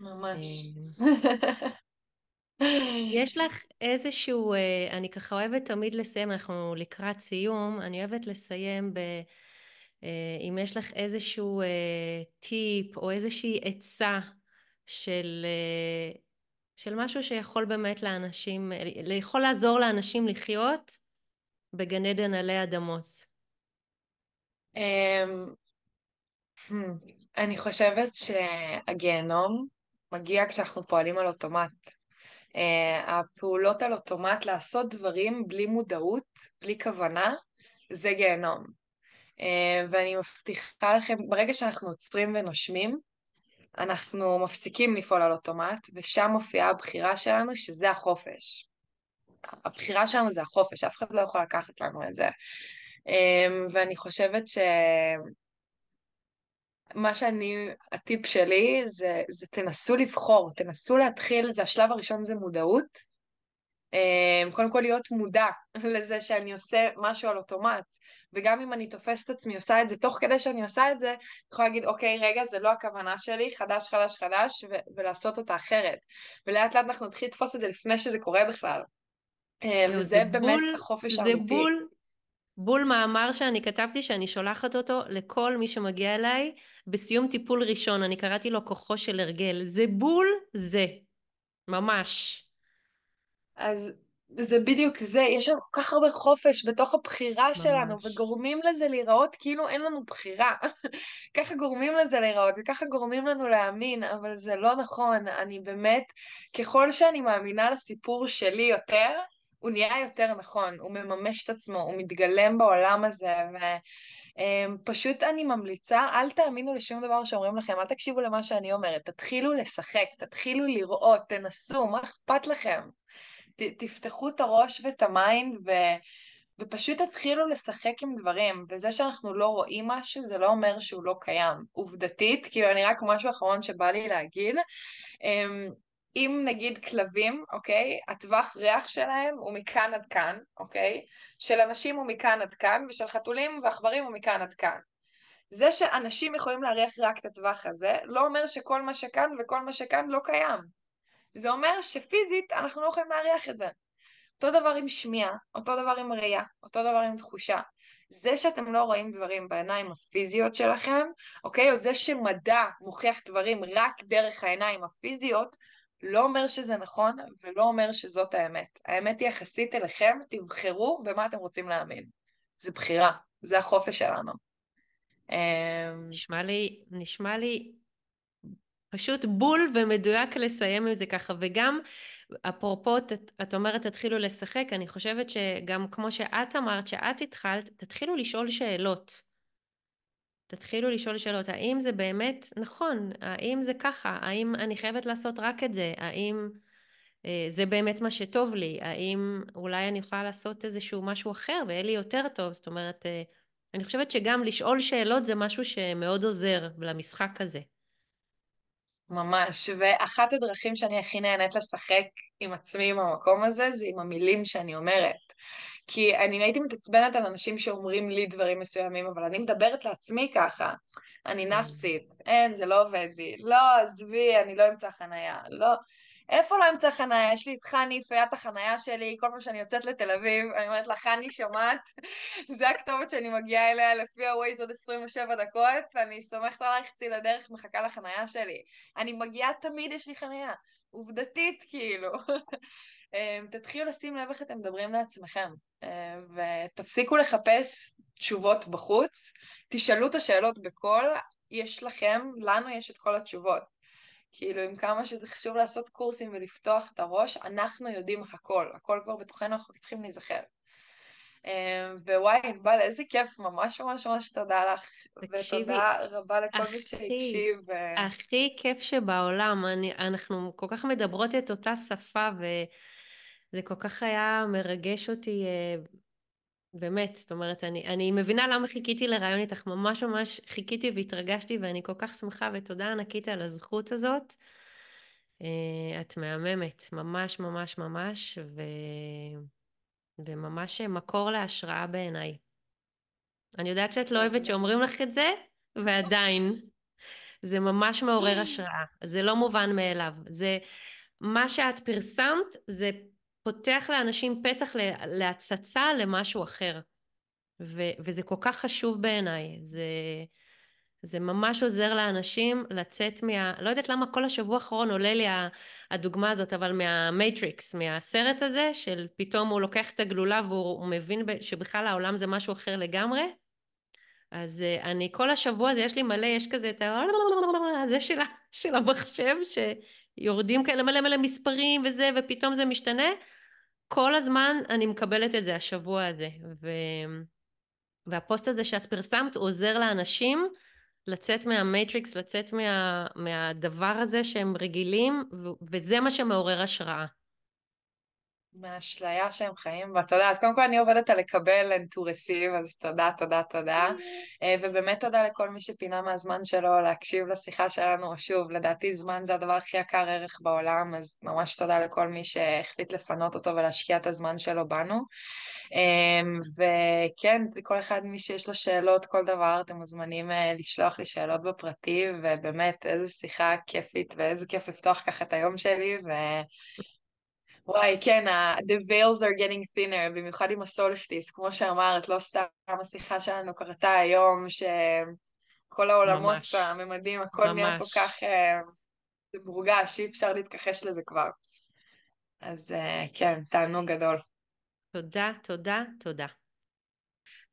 ממש. אה, יש לך איזשהו, אה, אני ככה אוהבת תמיד לסיים, אנחנו לקראת סיום, אני אוהבת לסיים ב... אה, אם יש לך איזשהו טיפ או איזושהי עצה של של משהו שיכול באמת לאנשים, יכול לעזור לאנשים לחיות בגן עדן עלי אדמות. אמ, hmm, אני חושבת שהגיהנום מגיע כשאנחנו פועלים על אוטומט. אה, הפעולות על אוטומט, לעשות דברים בלי מודעות, בלי כוונה, זה גיהנום. אה, ואני מבטיחה לכם, ברגע שאנחנו עוצרים ונושמים, אנחנו מפסיקים לפעול על אוטומט, ושם מופיעה הבחירה שלנו, שזה החופש. הבחירה שלנו זה החופש, אף אחד לא יכול לקחת לנו את זה. אמ, ואני חושבת ש... מה שאני, הטיפ שלי זה, זה תנסו לבחור, תנסו להתחיל, זה השלב הראשון זה מודעות. אמ, קודם כל להיות מודע לזה שאני עושה משהו על אוטומט, וגם אם אני תופסת את עצמי עושה את זה, תוך כדי שאני עושה את זה, אני יכולה להגיד, אוקיי, רגע, זה לא הכוונה שלי, חדש, חדש, חדש, ו- ולעשות אותה אחרת. ולאט לאט אנחנו נתחיל לתפוס את זה לפני שזה קורה בכלל. אמ, וזה זה באמת בול, החופש זה האמיתי. בול, בול מאמר שאני כתבתי שאני שולחת אותו לכל מי שמגיע אליי בסיום טיפול ראשון, אני קראתי לו כוחו של הרגל. זה בול זה, ממש. אז זה בדיוק זה, יש לנו כל כך הרבה חופש בתוך הבחירה שלנו, ממש. וגורמים לזה להיראות כאילו אין לנו בחירה. ככה גורמים לזה להיראות, וככה גורמים לנו להאמין, אבל זה לא נכון. אני באמת, ככל שאני מאמינה לסיפור שלי יותר, הוא נהיה יותר נכון, הוא מממש את עצמו, הוא מתגלם בעולם הזה, ופשוט אני ממליצה, אל תאמינו לשום דבר שאומרים לכם, אל תקשיבו למה שאני אומרת, תתחילו לשחק, תתחילו לראות, תנסו, מה אכפת לכם? ת, תפתחו את הראש ואת ה mind ו, ופשוט תתחילו לשחק עם דברים, וזה שאנחנו לא רואים משהו זה לא אומר שהוא לא קיים. עובדתית, כאילו אני רק משהו אחרון שבא לי להגיד, אמ, אם נגיד כלבים, אוקיי, הטווח ריח שלהם הוא מכאן עד כאן, אוקיי? של אנשים הוא מכאן עד כאן, ושל חתולים ועכברים הוא מכאן עד כאן. זה שאנשים יכולים להריח רק את הטווח הזה, לא אומר שכל מה שכאן וכל מה שכאן לא קיים. זה אומר שפיזית אנחנו לא יכולים להריח את זה. אותו דבר עם שמיעה, אותו דבר עם ראייה, אותו דבר עם תחושה. זה שאתם לא רואים דברים בעיניים הפיזיות שלכם, אוקיי? או זה שמדע מוכיח דברים רק דרך העיניים הפיזיות, לא אומר שזה נכון ולא אומר שזאת האמת. האמת היא יחסית אליכם, תבחרו במה אתם רוצים להאמין. זה בחירה, זה החופש שלנו. אמ, נשמע לי, נשמע לי פשוט בול ומדויק לסיים עם זה ככה, וגם אפרופו, את, את אומרת תתחילו לשחק, אני חושבת שגם כמו שאת אמרת, שאת התחלת, תתחילו לשאול שאלות. תתחילו לשאול שאלות, האם זה באמת נכון? האם זה ככה? האם אני חייבת לעשות רק את זה? האם אה, זה באמת מה שטוב לי? האם אולי אני יכולה לעשות איזשהו משהו אחר ויהיה לי יותר טוב? זאת אומרת, אה, אני חושבת שגם לשאול שאלות זה משהו שמאוד עוזר למשחק הזה. ממש, ואחת הדרכים שאני הכי נהנית לשחק עם עצמי במקום הזה, זה עם המילים שאני אומרת. כי אני הייתי מתעצבנת על אנשים שאומרים לי דברים מסוימים, אבל אני מדברת לעצמי ככה. אני Mm. נפסית, אין, זה לא עובד לי. לא, עזבי, אני לא אמצא חנייה. לא. איפה לא אמצא חנייה? יש לי את חני, פיית החנייה שלי, כל פעם שאני יוצאת לתל אביב, אני אומרת לה, חני, שומעת? זה הכתובת שאני מגיעה אליה לפי הווייז עוד 27 דקות, ואני סומכת עלייך, צאי לדרך, מחכה לחנייה שלי. אני מגיעה תמיד, יש לי חנייה. עובדתית, כאילו. אמ, תתחילו לשים לב איך אתם מדברים לעצמכם, אמ, ותפסיקו לחפש תשובות בחוץ, תשאלו את השאלות בקול, יש לכם, לנו יש את כל התשובות. כאילו, עם כמה שזה חשוב לעשות קורסים ולפתוח את הראש, אנחנו יודעים הכל, הכל כבר בתוכנו, אנחנו צריכים להיזכר. אמ, ווואי, ענבל, איזה כיף, ממש ממש ממש תודה לך. תקשיבי, ותודה רבה לכל הכי, מי שהקשיב. ו- הכי כיף שבעולם. אני, אנחנו כל כך מדברות את אותה שפה, וזה כל כך היה מרגש אותי, אה, באמת. זאת אומרת, אני, אני מבינה למה חיכיתי לרעיון איתך, ממש ממש חיכיתי והתרגשתי, ואני כל כך שמחה, ותודה ענקית על הזכות הזאת. אה, את מהממת, ממש ממש ממש, ו... וממש מקור להשראה בעיניי. אני יודעת שאת לא אוהבת שאומרים לך את זה, ועדיין. זה ממש מעורר השראה. זה לא מובן מאליו. זה... מה שאת פרסמת, זה פותח לאנשים פתח להצצה למשהו אחר. ו... וזה כל כך חשוב בעיניי. זה... זה ממש עוזר לאנשים לצאת מה... לא יודעת למה כל השבוע האחרון עולה לי הדוגמה הזאת, אבל מהמייטריקס, מהסרט הזה, של פתאום הוא לוקח את הגלולה והוא מבין שבכלל העולם זה משהו אחר לגמרי. אז אה, אני כל השבוע הזה, יש לי מלא, יש כזה את ה... זה של, של המחשב, שיורדים כאלה מלא מלא מספרים וזה, ופתאום זה משתנה. כל הזמן אני מקבלת את זה השבוע הזה. ו... והפוסט הזה שאת פרסמת עוזר לאנשים לצאת מהמייטריקס, לצאת מה, מהדבר הזה שהם רגילים, וזה מה שמעורר השראה. מהאשליה שהם חיים בה. תודה. אז קודם כל אני עובדת על לקבל and to receive, אז תודה, תודה, תודה. אה, ובאמת תודה לכל מי שפינה מהזמן שלו להקשיב לשיחה שלנו. שוב, לדעתי זמן זה הדבר הכי יקר ערך בעולם, אז ממש תודה לכל מי שהחליט לפנות אותו ולהשקיע את הזמן שלו בנו. אמ, וכן, כל אחד מי שיש לו שאלות, כל דבר, אתם מוזמנים אה, לשלוח לי שאלות בפרטי, ובאמת, איזה שיחה כיפית ואיזה כיף לפתוח ככה את היום שלי, ו... וואי, כן, the veils are getting thinner, במיוחד עם הסולסטיס, כמו שאמרת, לא סתם השיחה שלנו קרתה היום, שכל העולמות והממדים, הכל ממש. נהיה כל כך uh, מורגש, אי אפשר להתכחש לזה כבר. אז uh, כן, תענוג גדול. תודה, תודה, תודה.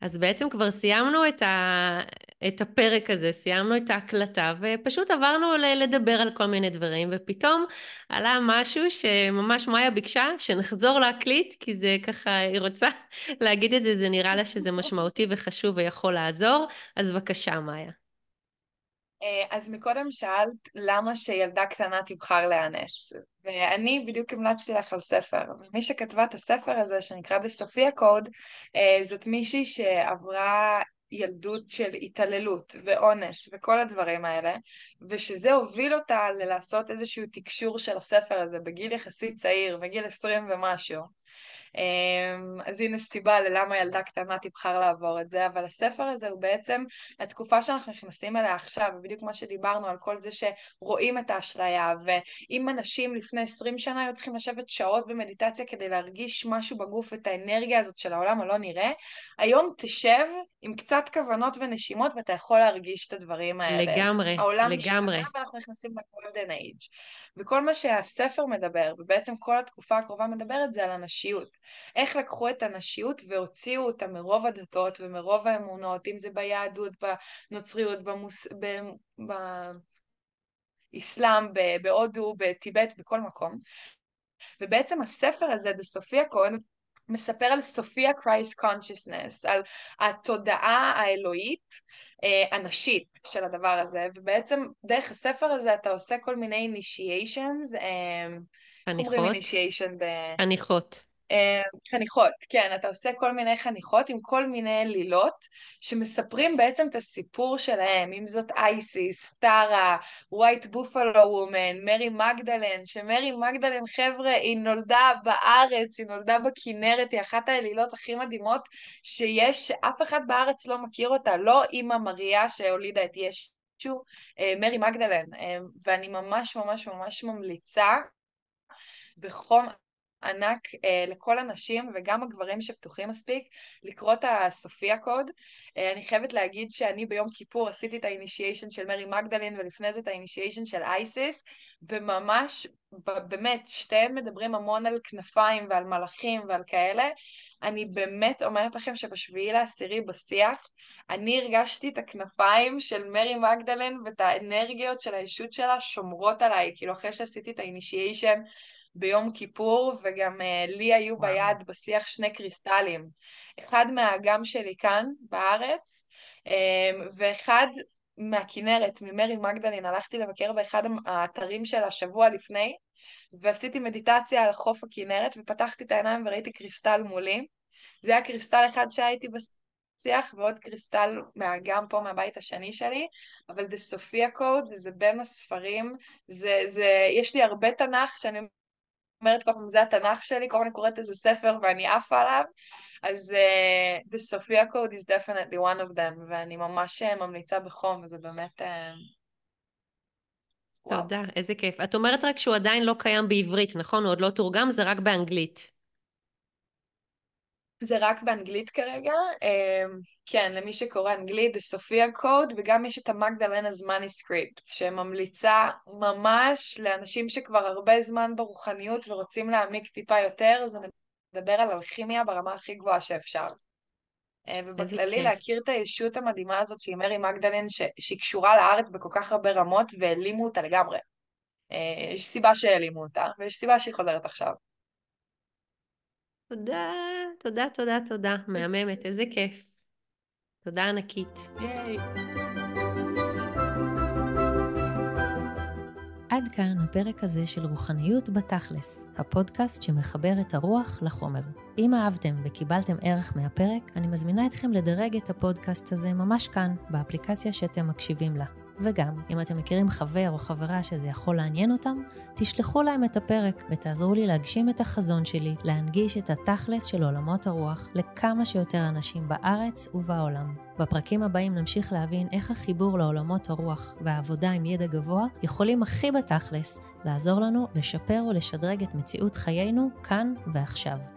אז בעצם כבר סיימנו את, ה... את הפרק הזה, סיימנו את ההקלטה, ופשוט עברנו לדבר על כל מיני דברים, ופתאום עלה משהו שממש מאיה ביקשה שנחזור להקליט, כי זה ככה, היא רוצה להגיד את זה, זה נראה לה שזה משמעותי וחשוב ויכול לעזור, אז בבקשה, מאיה. אה, אז מקודם שאלת למה שילדה קטנה תבחר להיאנס, ואני בדיוק המלצתי לך על ספר, ומי שכתבה את הספר הזה, שנקרא The Sophia Code, אה, זאת מישהי שעברה ילדות של התעללות ואונס וכל הדברים האלה, ושזה הוביל אותה ללעשות איזשהו תקשור של הספר הזה בגיל יחסית צעיר, בגיל עשרים ומשהו. אמ, אז הנה סיבה ללמה ילדה קטנה תבחר לעבור את זה, אבל הספר הזה הוא בעצם התקופה שאנחנו נכנסים אליה עכשיו, ובדיוק מה שדיברנו על כל זה שרואים את האשליה, ואם אנשים לפני 20 שנה היו צריכים לשבת שעות במדיטציה כדי להרגיש משהו בגוף, את האנרגיה הזאת של העולם הלא נראה, היום תשב עם קצת כוונות ונשימות ואתה יכול להרגיש את הדברים האלה. לגמרי, העולם לגמרי. העולם ואנחנו נכנסים לגולדן אייג'. וכל מה שהספר מדבר, ובעצם כל התקופה הקרובה מדברת, זה על הנשיות. איך לקחו את הנשיות והוציאו אותה מרוב הדתות ומרוב האמונות, אם זה ביהדות, בנוצריות, במוס... ב... באסלאם, בהודו, בטיבט, בכל מקום. ובעצם הספר הזה, The Sophia Code, מספר על Sophia Christ Consciousness, על התודעה האלוהית אה, הנשית של הדבר הזה, ובעצם דרך הספר הזה אתה עושה כל מיני initiations, אה? חניכות. אה, חניכות, כן, אתה עושה כל מיני חניכות עם כל מיני אלילות שמספרים בעצם את הסיפור שלהם, אם זאת אייסיס, טרה, ווייט בופלו וומן, מרי מגדלן, שמרי מגדלן, חבר'ה, היא נולדה בארץ, היא נולדה בכנרת, היא אחת האלילות הכי מדהימות שיש, אף אחד בארץ לא מכיר אותה, לא אימא מריה שהולידה את ישו, אה, מרי מגדלן, אה, ואני ממש ממש ממש ממליצה בחום ענק אה, לכל הנשים וגם הגברים שפתוחים מספיק לקרוא את הסופיה קוד. אה, אני חייבת להגיד שאני ביום כיפור עשיתי את האינישיישן של מרי מגדלין ולפני זה את האינישיישן של אייסיס וממש באמת שתיהן מדברים המון על כנפיים ועל מלאכים ועל כאלה. אני באמת אומרת לכם שבשביעי לעשירי בשיח אני הרגשתי את הכנפיים של מרי מגדלין ואת האנרגיות של הישות שלה שומרות עליי כאילו אחרי שעשיתי את האינישיישן ביום כיפור, וגם אה, לי היו וואו. ביד בשיח שני קריסטלים. אחד מהאגם שלי כאן, בארץ, um, ואחד מהכנרת, ממרי מגדלין, הלכתי לבקר באחד האתרים שלה שבוע לפני, ועשיתי מדיטציה על חוף הכנרת, ופתחתי את העיניים וראיתי קריסטל מולי. זה היה קריסטל אחד שהייתי בשיח, ועוד קריסטל מהאגם פה מהבית השני שלי, אבל The Sophia Code זה בין הספרים, זה, זה, יש לי הרבה תנ"ך שאני אומרת כל פעם, זה התנ"ך שלי, כל פעם אני קוראת איזה ספר ואני עפה עליו, אז uh, The Sophia Code is definitely one of them, ואני ממש אה, ממליצה בחום, וזה באמת... Uh... תודה, איזה כיף. את אומרת רק שהוא עדיין לא קיים בעברית, נכון? הוא עוד לא תורגם, זה רק באנגלית. זה רק באנגלית כרגע, אמ, כן, למי שקורא אנגלית, זה סופיה קוד, וגם יש את המגדלנה's מניסקריפט, שממליצה ממש לאנשים שכבר הרבה זמן ברוחניות ורוצים להעמיק טיפה יותר, זה מדבר על אלכימיה ברמה הכי גבוהה שאפשר. אה, ובכללי להכיר את הישות המדהימה הזאת שהיא מרי מגדלן, ש... שהיא קשורה לארץ בכל כך הרבה רמות והעלימו אותה לגמרי. אה, יש סיבה שהעלימו אותה, ויש סיבה שהיא חוזרת עכשיו. תודה, תודה, תודה, תודה. מהממת, איזה כיף. תודה ענקית. ייי. עד כאן הפרק הזה של רוחניות בתכלס, הפודקאסט שמחבר את הרוח לחומר. אם אהבתם וקיבלתם ערך מהפרק, אני מזמינה אתכם לדרג את הפודקאסט הזה ממש כאן, באפליקציה שאתם מקשיבים לה. וגם, אם אתם מכירים חבר או חברה שזה יכול לעניין אותם, תשלחו להם את הפרק ותעזרו לי להגשים את החזון שלי, להנגיש את התכלס של עולמות הרוח לכמה שיותר אנשים בארץ ובעולם. בפרקים הבאים נמשיך להבין איך החיבור לעולמות הרוח והעבודה עם ידע גבוה יכולים הכי בתכלס לעזור לנו לשפר ולשדרג את מציאות חיינו כאן ועכשיו.